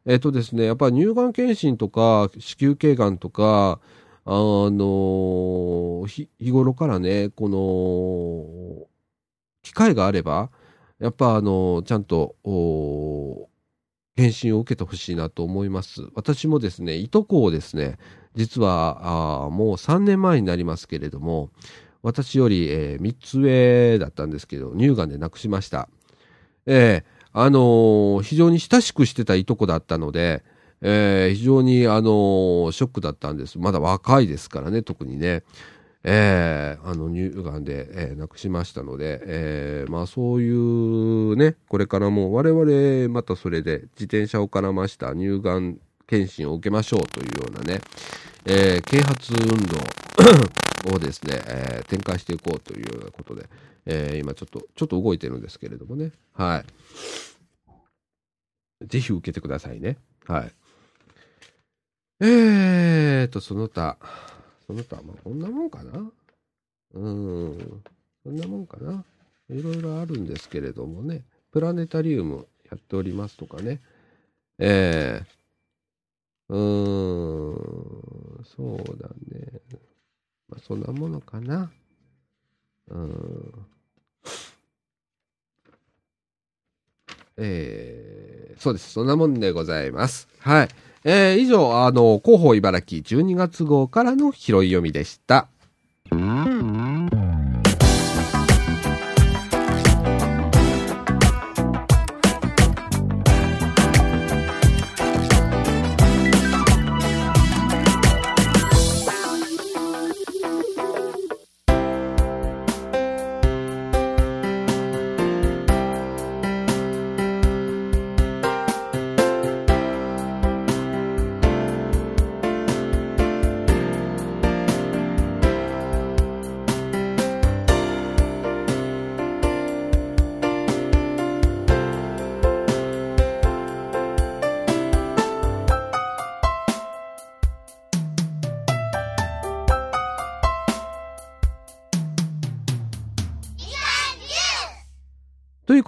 S1: えっ、ー、とですね、やっぱり乳がん検診とか、子宮頸がんとか、あの日頃からね、この、機会があれば、やっぱあのちゃんと、検診を受けてほしいなと思います。私もですね、いとこをですね、実は、もう3年前になりますけれども、私より、えー、3つ上だったんですけど、乳がんで亡くしました。えー、あのー、非常に親しくしてたいとこだったので、えー、非常に、あの、ショックだったんです。まだ若いですからね、特にね。えー、あの、乳がんで、えー、亡くしましたので、えー、まあそういうね、これからも我々またそれで自転車を絡ました乳がん検診を受けましょうというようなね、えー、啓発運動 *coughs* をですね、えー、展開していこうというようなことで、えー、今ちょっと、ちょっと動いてるんですけれどもね。はい。ぜひ受けてくださいね。はい。えーと、その他、その他、まあ、こんなもんかな？うん、そんなもんかな？いろいろあるんですけれどもね。プラネタリウムやっておりますとかね。えー、うーん、そうだね。まあ、そんなものかな。うん。えー、そうです。そんなもんでございます。はい。えー、以上、あの、広報茨城12月号からの拾い読みでした。とい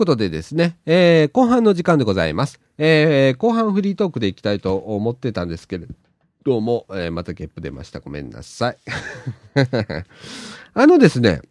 S1: ことでですね、えー、後半の時間でございます。えー、後半フリートークでいきたいと思ってたんですけれども、えー、またゲップ出ました。ごめんなさい。*laughs* あのですね、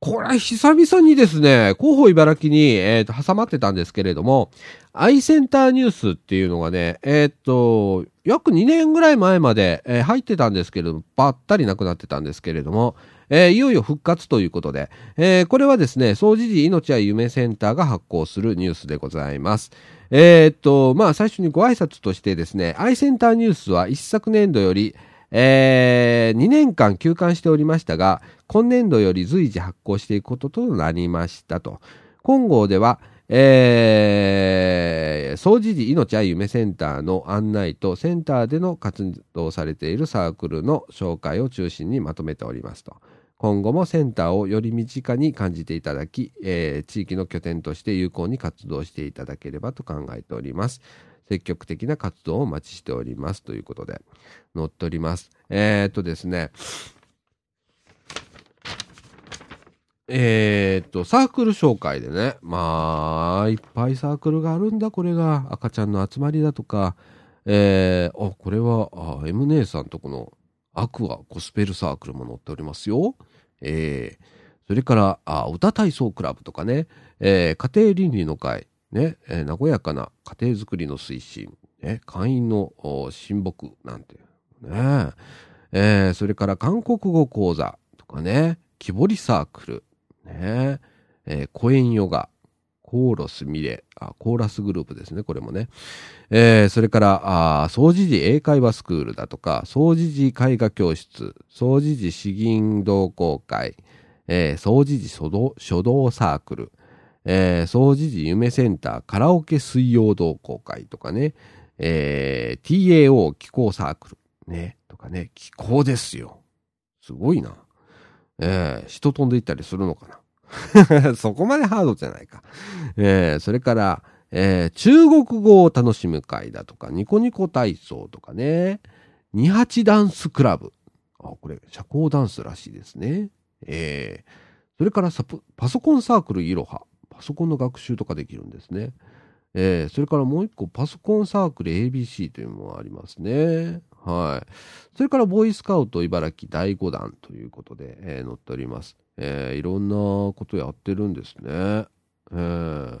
S1: これ久々にですね、広報茨城に、えーと、挟まってたんですけれども、アイセンターニュースっていうのがね、えっ、と、約2年ぐらい前まで、えー、入ってたんですけれども、ばったりなくなってたんですけれども、えー、いよいよ復活ということで、えー、これはですね、総持寺命や夢センターが発行するニュースでございます。えー、っと、まあ、最初にご挨拶としてですね、アイセンターニュースは一昨年度より、えー、2年間休館しておりましたが、今年度より随時発行していくこととなりましたと。今号では、えー、総持寺命愛夢センターの案内とセンターでの活動されているサークルの紹介を中心にまとめておりますと。今後もセンターをより身近に感じていただき、えー、地域の拠点として有効に活動していただければと考えております。積極的な活動をお待ちしておりますということで載っております。えー、っとですね、えー、っと、サークル紹介でね、まあ、いっぱいサークルがあるんだ、これが。赤ちゃんの集まりだとか、えー、あ、これは、あ、M 姉さんとこのアクアゴスペルサークルも載っておりますよ。えー、それから、あ歌体操クラブとかね、えー、家庭倫理の会、ね、えー、和やかな家庭づくりの推進、ね、会員の親睦なんて、ね、えー、それから韓国語講座とかね、木彫りサークル、ね、えー、コエンヨガ、コーロスミレ、あ、コーラスグループですね、これもね。えー、それから、あ、掃除時英会話スクールだとか、掃除時絵画教室、掃除時詩吟同好会、えー、掃除時書道書道サークル、えー、掃除時夢センターカラオケ水曜同好会とかね、えー、TAO 気候サークル、ね、とかね、気候ですよ。すごいな。えー、人飛んでいったりするのかな。*laughs* そこまでハードじゃないか。えー、それから、えー、中国語を楽しむ会だとか、ニコニコ体操とかね、二八ダンスクラブ。あ、これ、社交ダンスらしいですね。えー、それからパソコンサークルいろは。パソコンの学習とかできるんですね。えー、それからもう一個、パソコンサークル ABC というのもありますね。はい。それから、ボーイスカウト茨城第5弾ということで、えー、載っております。えー、いろんなことやってるんですね。えー、あ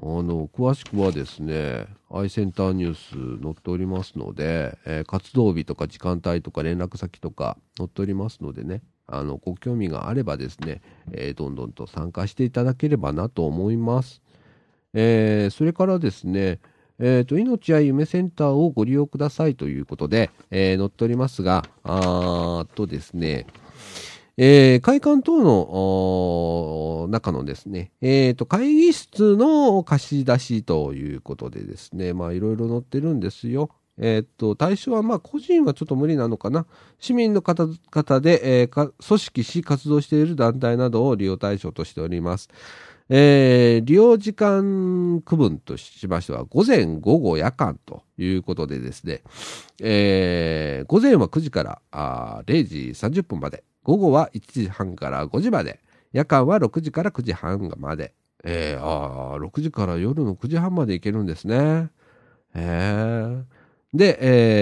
S1: の、詳しくはですね、アイセンターニュース載っておりますので、えー、活動日とか時間帯とか連絡先とか載っておりますのでね、あの、ご興味があればですね、えー、どんどんと参加していただければなと思います。えー、それからですね、えっ、ー、と、命や夢センターをご利用くださいということで、えー、載っておりますが、あーとですね、えー、会館等の中のですね、え、ー、と、会議室の貸し出しということでですね、まあいろいろ載ってるんですよ。えっ、と、対象はまあ個人はちょっと無理なのかな。市民の方々で、えー、組織し活動している団体などを利用対象としております。えー、利用時間区分としましては、午前、午後、夜間ということでですね、えー、午前は9時からあ0時30分まで、午後は1時半から5時まで、夜間は6時から9時半まで、えー、あ6時から夜の9時半まで行けるんですね。へー。で、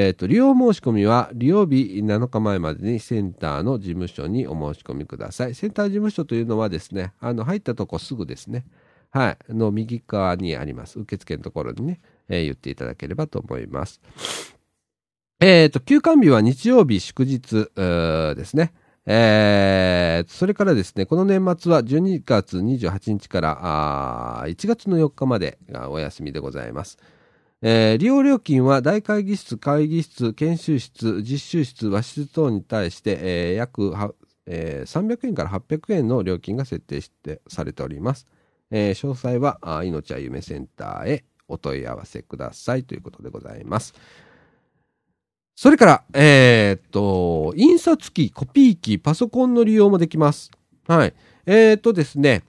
S1: え、ー、と、利用申し込みは、利用日7日前までにセンターの事務所にお申し込みください。センター事務所というのはですね、あの、入ったとこすぐですね、はい、の右側にあります。受付のところにね、えー、言っていただければと思います。えっ、ー、と、休館日は日曜日祝日ですね。えー、それからですね、この年末は12月28日からあ1月の4日までがお休みでございます。えー、利用料金は大会議室、会議室、研修室、実習室、和室等に対して、えー、約は、えー、300円から800円の料金が設定してされております。えー、詳細はあ命は夢センターへお問い合わせくださいということでございます。それから、えー、っと、印刷機、コピー機、パソコンの利用もできます。はい。えー、っとですね、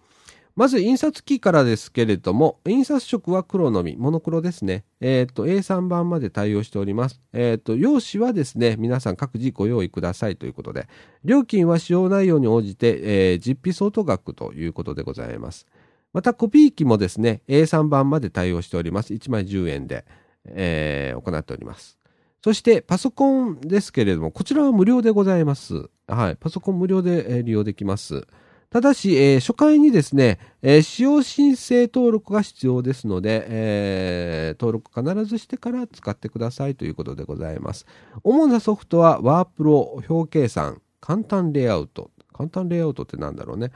S1: まず印刷機からですけれども、印刷色は黒のみ、モノクロですね。えっ、ー、と、A3 版まで対応しております。えっ、ー、と、用紙はですね、皆さん各自ご用意くださいということで、料金は使用内容に応じて、えー、実費相当額ということでございます。また、コピー機もですね、A3 版まで対応しております。1枚10円で、えー、行っております。そして、パソコンですけれども、こちらは無料でございます。はい。パソコン無料で、え利用できます。ただし、えー、初回にですね、えー、使用申請登録が必要ですので、えー、登録必ずしてから使ってくださいということでございます。主なソフトは、ワープロ、表計算、簡単レイアウト。簡単レイアウトってなんだろうね。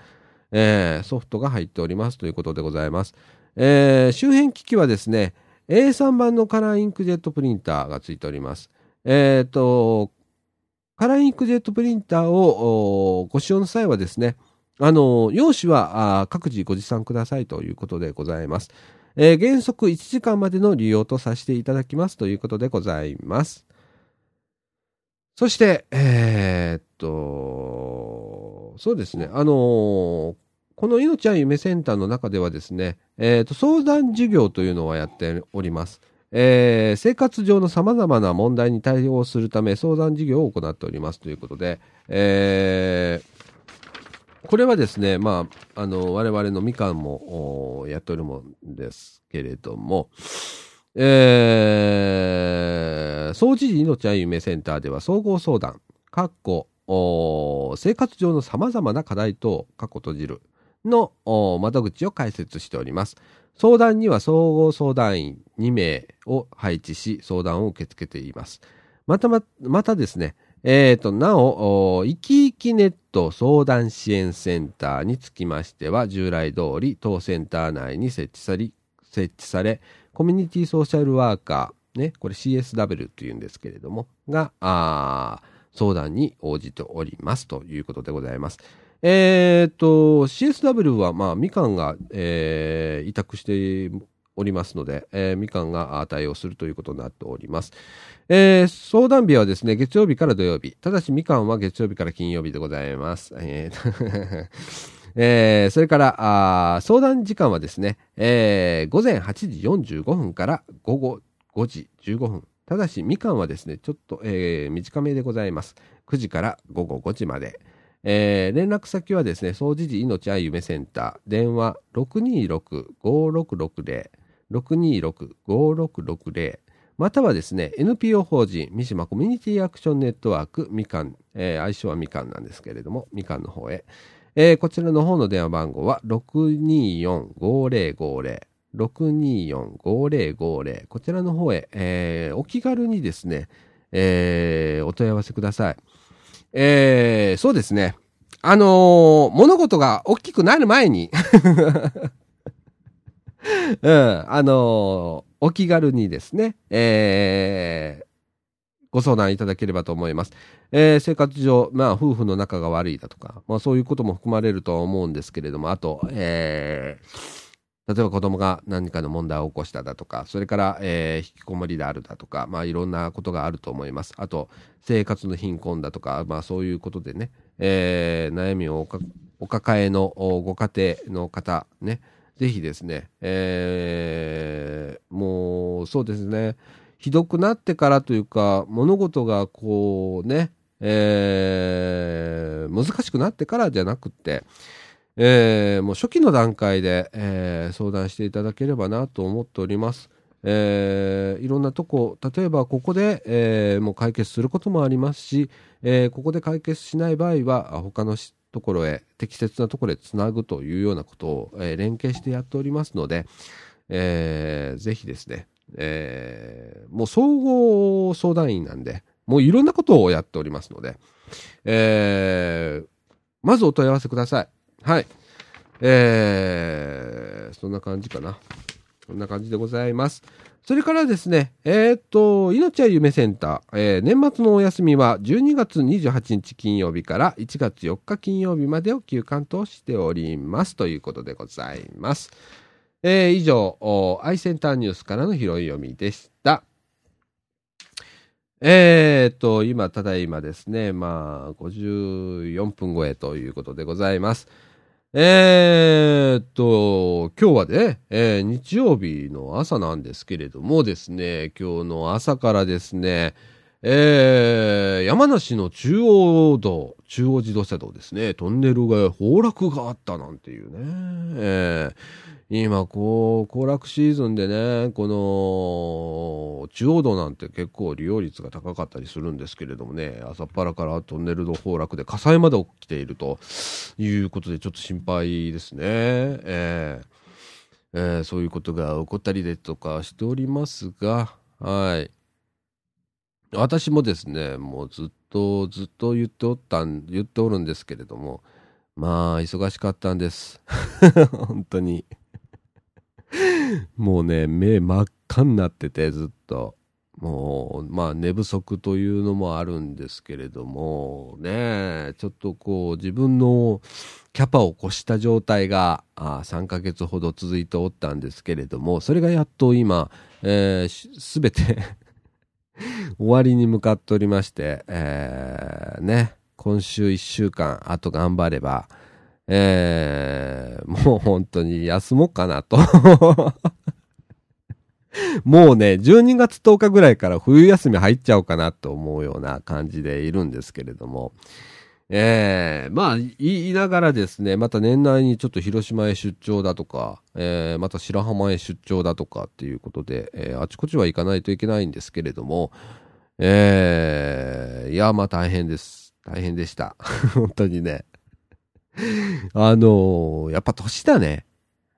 S1: えー、ソフトが入っておりますということでございます。えー、周辺機器はですね、A3 版のカラーインクジェットプリンターがついております。えっ、と、カラーインクジェットプリンターをご使用の際はですね、あの、用紙は各自ご持参くださいということでございます。えー、原則1時間までの利用とさせていただきますということでございます。そして、えー、っと、そうですね、あのー、この命は夢センターの中ではですね、えー、っと、相談授業というのはやっております。えー、生活上の様々な問題に対応するため相談事業を行っておりますということで、えー、これはですね、まあ、あの、我々のみかんもやっておるもんですけれども、えー、総知事命あゆめセンターでは総合相談、かっこ、生活上の様々な課題等、かっこ閉じる、の窓口を開設しております。相談には総合相談員2名を配置し、相談を受け付けています。またま、またですね、えっ、ー、と、なお、いきいきネット相談支援センターにつきましては、従来通り当センター内に設置され、設置され、コミュニティソーシャルワーカー、ね、これ CSW というんですけれども、が、相談に応じておりますということでございます。えっ、ー、と、CSW は、まあ、みかんが、えー、委託しておりますので、えー、みかんが対応するということになっております。えー、相談日はですね、月曜日から土曜日。ただし、みかんは月曜日から金曜日でございます。えー *laughs* えー、それから、相談時間はですね、えー、午前8時45分から午後5時15分。ただし、みかんはですね、ちょっと、えー、短めでございます。9時から午後5時まで。えー、連絡先はですね、総持寺命愛夢センター、電話626-5660、626-5660またはですね、NPO 法人三島コミュニティアクションネットワークみかん、えー、愛称はみかんなんですけれども、みかんの方へ。えー、こちらの方の電話番号は624-5050。624-5050こちらの方へ、えー、お気軽にですね、えー、お問い合わせください。えー、そうですね。あのー、物事が大きくなる前に *laughs* うん、あのー、お気軽にですね、えー、ご相談いただければと思います。えー、生活上、まあ、夫婦の仲が悪いだとか、まあ、そういうことも含まれるとは思うんですけれども、あと、えー、例えば子供が何かの問題を起こしただとか、それから、えー、引きこもりであるだとか、まあいろんなことがあると思います。あと、生活の貧困だとか、まあそういうことでね、えー、悩みをお抱えのご家庭の方、ね、ぜひですね、えー、もうそうですね、ひどくなってからというか、物事がこうね、えー、難しくなってからじゃなくて、えー、もう初期の段階で、えー、相談していただければなと思っております。えー、いろんなとこ、例えばここで、えー、もう解決することもありますし、えー、ここで解決しない場合は、他のところへ、適切なところへつなぐというようなことを、えー、連携してやっておりますので、えー、ぜひですね、えー、もう総合相談員なんで、もういろんなことをやっておりますので、えー、まずお問い合わせください。はい。えー、そんな感じかな。こんな感じでございます。それからですね、えー、っと、命は夢センター、えー、年末のお休みは12月28日金曜日から1月4日金曜日までを休館としておりますということでございます。えー、以上、アイセンターニュースからの拾い読みでした。えー、っと、今、ただいまですね、まあ、54分超えということでございます。えー、っと、今日はね、えー、日曜日の朝なんですけれどもですね、今日の朝からですね、えー、山梨の中央道、中央自動車道ですね、トンネルが崩落があったなんていうね、えー、今、こう、行楽シーズンでね、この、中央道なんて結構利用率が高かったりするんですけれどもね、朝っぱらからトンネルの崩落で火災まで起きているということで、ちょっと心配ですね。えーえー、そういうことが起こったりでとかしておりますが、はい。私もですね、もうずっと、ずっと言っておったん、言っておるんですけれども、まあ、忙しかったんです。*laughs* 本当に。もうね、目真っ赤になってて、ずっと。もう、まあ、寝不足というのもあるんですけれども、ね、ちょっとこう、自分のキャパを越した状態が、あ3ヶ月ほど続いておったんですけれども、それがやっと今、えー、べ、て *laughs* 終わりに向かっておりまして、えー、ね、今週1週間、あと頑張れば、えー、もう本当に休もうかなと。*laughs* もうね、12月10日ぐらいから冬休み入っちゃおうかなと思うような感じでいるんですけれども、ええー、まあ、言いながらですね、また年内にちょっと広島へ出張だとか、えー、また白浜へ出張だとかっていうことで、えー、あちこちは行かないといけないんですけれども、ええー、いや、まあ大変です。大変でした。*laughs* 本当にね。あのー、やっぱ年だね。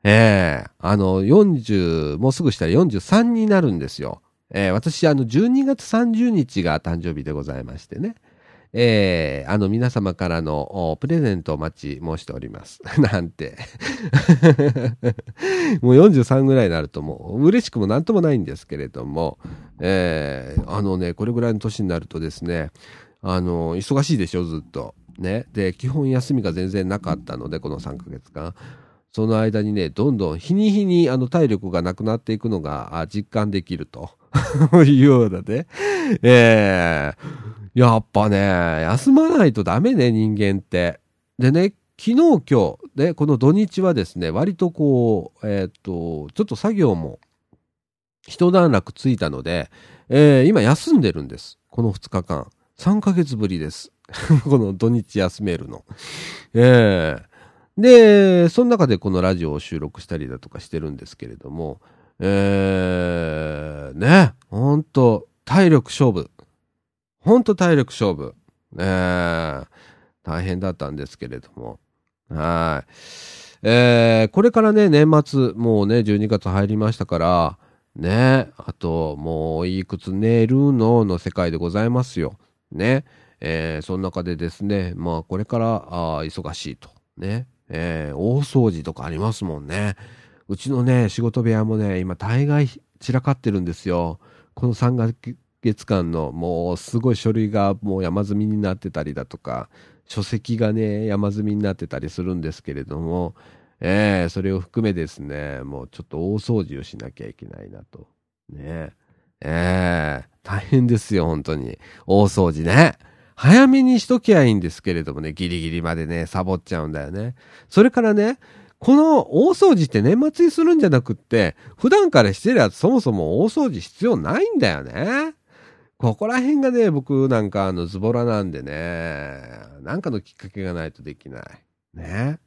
S1: ええー、あの、40、もうすぐしたら43になるんですよ。えー、私、あの、12月30日が誕生日でございましてね。えー、あの、皆様からのプレゼントをお待ち申しております。*laughs* なんて。*laughs* もう43ぐらいになるともう、嬉しくもなんともないんですけれども、えー、あのね、これぐらいの年になるとですね、あの、忙しいでしょ、ずっと。ね。で、基本休みが全然なかったので、この3ヶ月間。その間にね、どんどん日に日にあの体力がなくなっていくのが実感できると *laughs* いうようなね。ええー、やっぱね、休まないとダメね、人間って。でね、昨日今日、で、この土日はですね、割とこう、えっ、ー、と、ちょっと作業も一段落ついたので、えー、今休んでるんです。この2日間。3ヶ月ぶりです。*laughs* この土日休めるの。えー、で、その中でこのラジオを収録したりだとかしてるんですけれども、ええー、ね、ほんと、体力勝負。ほんと体力勝負。えー、大変だったんですけれども。はい。えー、これからね、年末、もうね、12月入りましたから、ね、あと、もういくつ寝るの？の世界でございますよ。ね。えー、その中でですね、まあ、これから、あ忙しいと。ね。えー、大掃除とかありますもんね。うちのね、仕事部屋もね、今大概散らかってるんですよ。この3ヶ月間のもうすごい書類がもう山積みになってたりだとか、書籍がね、山積みになってたりするんですけれども、えー、それを含めですね、もうちょっと大掃除をしなきゃいけないなと。ねええー、大変ですよ、本当に。大掃除ね。早めにしときゃいいんですけれどもね、ギリギリまでね、サボっちゃうんだよね。それからね、この大掃除って年末にするんじゃなくって、普段からしてるやつそもそも大掃除必要ないんだよね。ここら辺がね、僕なんかあのズボラなんでね、なんかのきっかけがないとできない。ね。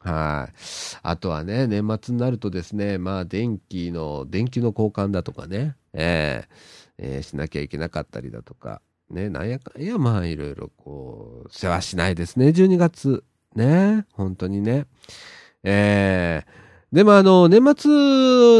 S1: はい。あとはね、年末になるとですね、まあ電気の、電気の交換だとかね、えー、えー、しなきゃいけなかったりだとか、ね、なんやかんや、まあ、いろいろこう、世話しないですね、12月。ね、本当にね。えー、でもあの、年末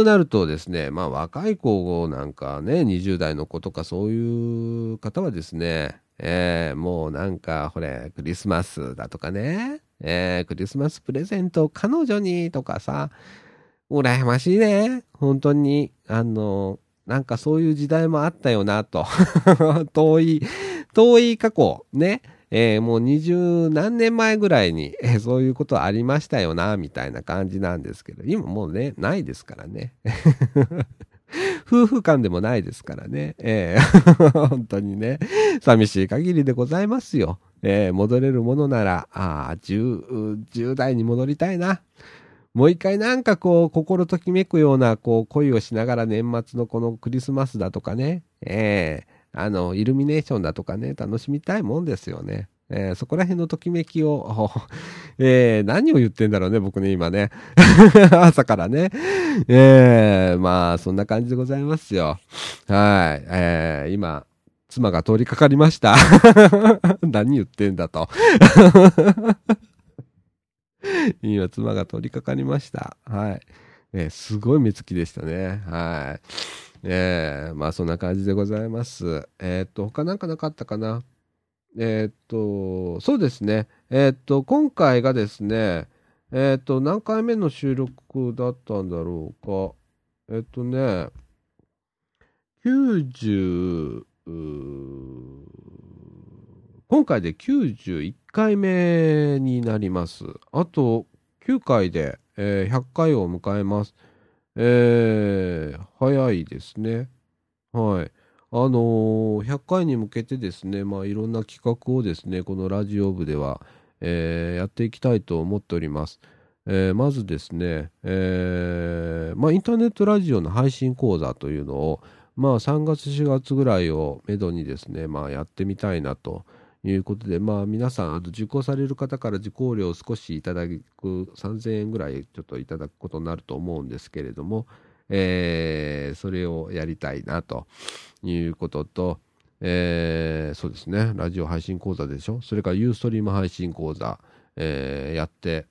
S1: になるとですね、まあ若い子なんかね、20代の子とかそういう方はですね、えー、もうなんか、ほれ、クリスマスだとかね、えー、クリスマスプレゼント彼女にとかさ、羨ましいね。本当に、あの、なんかそういう時代もあったよな、と。*laughs* 遠い、遠い過去、ね。えー、もう二十何年前ぐらいに、えー、そういうことありましたよな、みたいな感じなんですけど、今もうね、ないですからね。*laughs* 夫婦間でもないですからね。えー、*laughs* 本当にね、寂しい限りでございますよ。えー、戻れるものなら、ああ、10、10代に戻りたいな。もう一回なんかこう、心ときめくような、こう、恋をしながら年末のこのクリスマスだとかね、ええー、あの、イルミネーションだとかね、楽しみたいもんですよね。えー、そこら辺のときめきを、*laughs* えー、何を言ってんだろうね、僕ね、今ね。*laughs* 朝からね。えー、まあ、そんな感じでございますよ。はい。えー、今、妻が通りかかりました。*laughs* 何言ってんだと。今、妻が取り掛かりました。はい。えー、すごい目つきでしたね。はい。えー、まあそんな感じでございます。えー、っと、他なんかなかったかな？えー、っと、そうですね。え、っと、今回がですね、えっと、何回目の収録だったんだろうか？えっとね、90、今回で91回目になります。あと9回で、えー、100回を迎えます。えー、早いですね。はい。あのー、100回に向けてですね、まあ、いろんな企画をですね、このラジオ部では、えー、やっていきたいと思っております。えー、まずですね、えー、まあ、インターネットラジオの配信講座というのを、まあ、3月、4月ぐらいをめどにですね、まあ、やってみたいなということで、まあ、皆さん、あと受講される方から受講料を少しいただく、3000円ぐらいちょっといただくことになると思うんですけれども、えー、それをやりたいなということと、えー、そうですね、ラジオ配信講座でしょ、それからユーストリーム配信講座、えー、やって、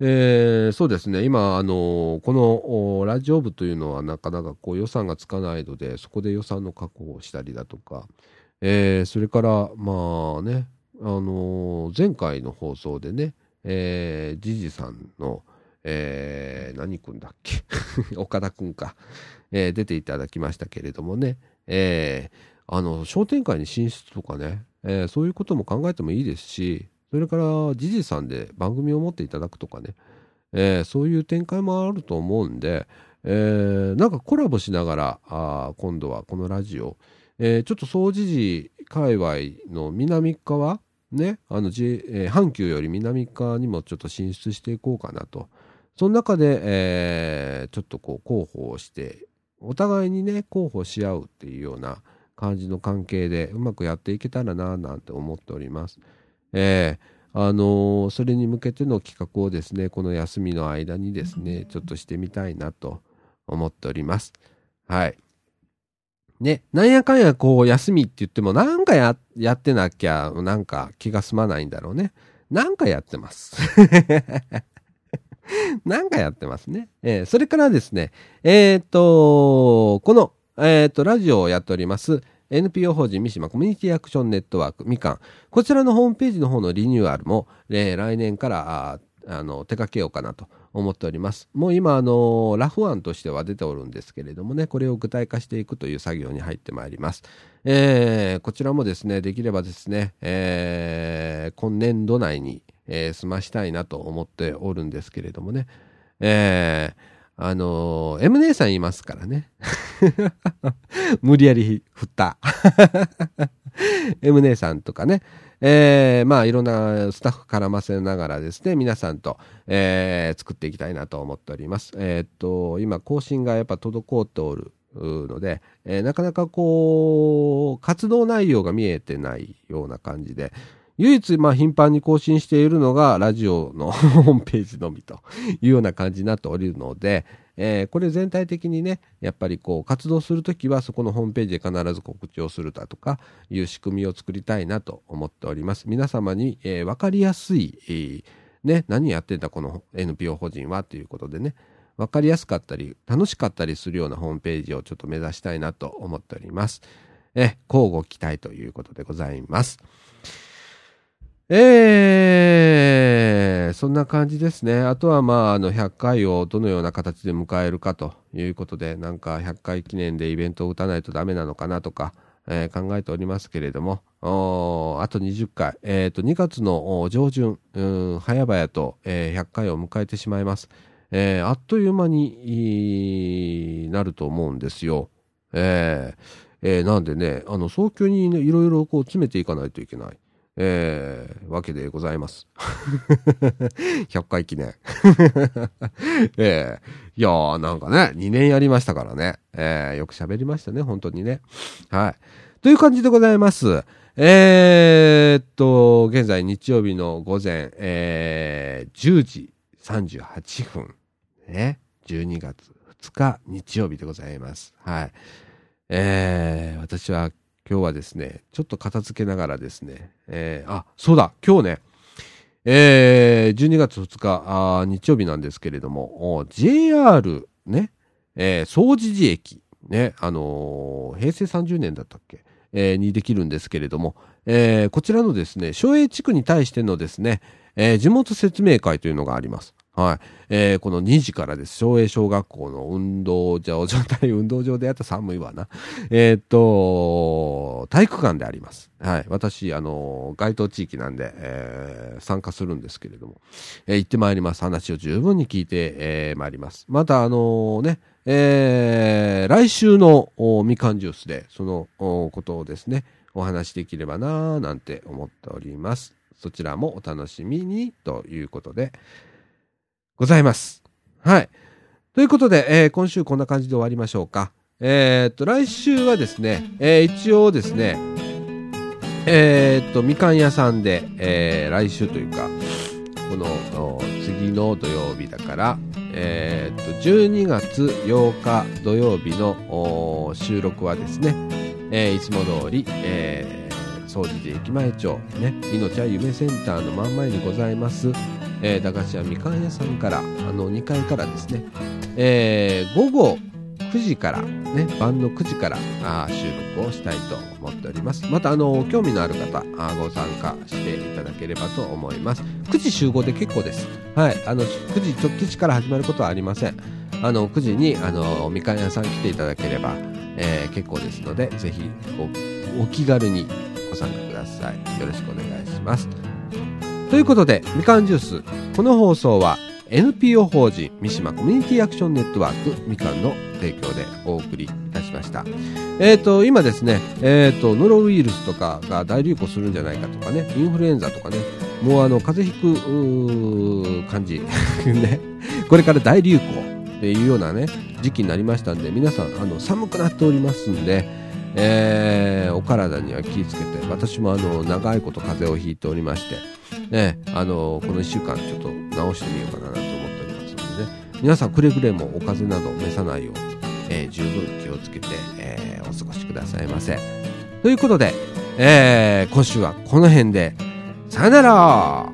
S1: えー、そうですね、今、あのこのラジオ部というのはなかなかこう予算がつかないので、そこで予算の確保をしたりだとか、えー、それから、まあね、あのー、前回の放送でね、えー、じじさんの、えー、何君だっけ？*laughs* 岡田君か、えー、出ていただきましたけれどもね、えー、あの、商店会に進出とかね、えー、そういうことも考えてもいいですし、それから、じじさんで番組を持っていただくとかね、えー、そういう展開もあると思うんで、えー、なんかコラボしながら、あ今度はこのラジオ、えー、ちょっと総持寺界隈の南側、ね、あの、J えー、阪急より南側にもちょっと進出していこうかなと。その中で、えー、ちょっとこう、広報をして、お互いにね、広報し合うっていうような感じの関係でうまくやっていけたらな、なんて思っております。えー、あのー、それに向けての企画をですね、この休みの間にですね、ちょっとしてみたいなと思っております。はい。ね、なんやかんやこう休みって言ってもなんかや、やってなきゃなんか気が済まないんだろうね。なんかやってます。*laughs* なんかやってますね。えー、それからですね、えっ、ー、と、この、えっ、ー、と、ラジオをやっております、NPO 法人三島コミュニティアクションネットワークみかん。こちらのホームページの方のリニューアルも、えー、来年からあの、手掛けようかなと思っております。もう今、あの、ラフ案としては出ておるんですけれどもね、これを具体化していくという作業に入ってまいります。えー、こちらもですね、できればですね、えー、今年度内に、えー、済ましたいなと思っておるんですけれどもね、えー、あのー、M 姉さんいますからね。*laughs* 無理やり振った。*laughs* M 姉さんとかね、えー、まあいろんなスタッフ絡ませながらですね、皆さんと、えー、作っていきたいなと思っております。えー、っと、今更新がやっぱ滞っておるので、えー、なかなかこう、活動内容が見えてないような感じで、唯一、まあ、頻繁に更新しているのが、ラジオの *laughs* ホームページのみというような感じになっておりるので、えー、これ全体的にね、やっぱりこう、活動するときは、そこのホームページで必ず告知をするだとか、いう仕組みを作りたいなと思っております。皆様に、えー、わかりやすい、えー、ね、何やってんだ、この NPO 法人は、ということでね、わかりやすかったり、楽しかったりするようなホームページをちょっと目指したいなと思っております。え、交互期待ということでございます。えー、そんな感じですね。あとは、まあ、あの、100回をどのような形で迎えるかということで、なんか100回記念でイベントを打たないとダメなのかなとか、えー、考えておりますけれども、あと20回、えっ、ー、と、2月の上旬、うん、早々と、えー、100回を迎えてしまいます。えー、あっという間になると思うんですよ。えーえー、なんでね、あの、早急にね、いろいろこう詰めていかないといけない。えー、わけでございます。*laughs* 100回記念。*laughs* えー、いやー、なんかね、2年やりましたからね。えー、よく喋りましたね、本当にね。はい。という感じでございます。えー、っと、現在日曜日の午前、えー、10時38分。ね。12月2日日曜日でございます。はい。えー、私は今日はですね、ちょっと片付けながらですね、えー、あ、そうだ、今日ね、えー、12月2日あ、日曜日なんですけれども、JR ね、えー、総除寺駅、ね、あのー、平成30年だったっけ、えー、にできるんですけれども、えー、こちらのですね、省営地区に対してのですね、えー、地元説明会というのがあります。はい。えー、この2時からです。昭栄小学校の運動場、状態、運動場でやったら寒いわな。えー、っと、体育館であります。はい。私、あの、該当地域なんで、えー、参加するんですけれども、えー、行ってまいります。話を十分に聞いて、えー、まいります。また、あのね、えー、来週のみかんジュースで、そのことをですね、お話しできればなぁ、なんて思っております。そちらもお楽しみに、ということで、ございます。はい。ということで、えー、今週こんな感じで終わりましょうか。えー、っと、来週はですね、えー、一応ですね、えー、っと、みかん屋さんで、えー、来週というか、この次の土曜日だから、えー、っと、12月8日土曜日の収録はですね、えー、いつも通り、えー、総除寺駅前町、ね、命は夢センターの真ん前にございます、えー、駄菓子屋みかん屋さんから、あの、2階からですね、えー、午後9時から、ね、晩の9時からあ収録をしたいと思っております。また、あの、興味のある方、あご参加していただければと思います。9時集合で結構です。はい。あの、9時直帰から始まることはありません。あの、9時に、あの、みかん屋さん来ていただければ、えー、結構ですので、ぜひお、お気軽にご参加ください。よろしくお願いします。ということで、みかんジュース。この放送は NPO 法人三島コミュニティアクションネットワークみかんの提供でお送りいたしました。えっ、ー、と、今ですね、えっ、ー、と、ノロウイルスとかが大流行するんじゃないかとかね、インフルエンザとかね、もうあの、風邪ひく感じ。*laughs* ね。これから大流行っていうようなね、時期になりましたんで、皆さん、あの、寒くなっておりますんで、えー、お体には気をつけて、私もあの、長いこと風邪をひいておりまして、ね、あのこの1週間ちょっと直してみようかなと思っておりますのでね。皆さんくれぐれもお風邪など召さないよう、えー、十分気をつけて、えー、お過ごしくださいませ。ということで、えー、今週はこの辺で。さよなら。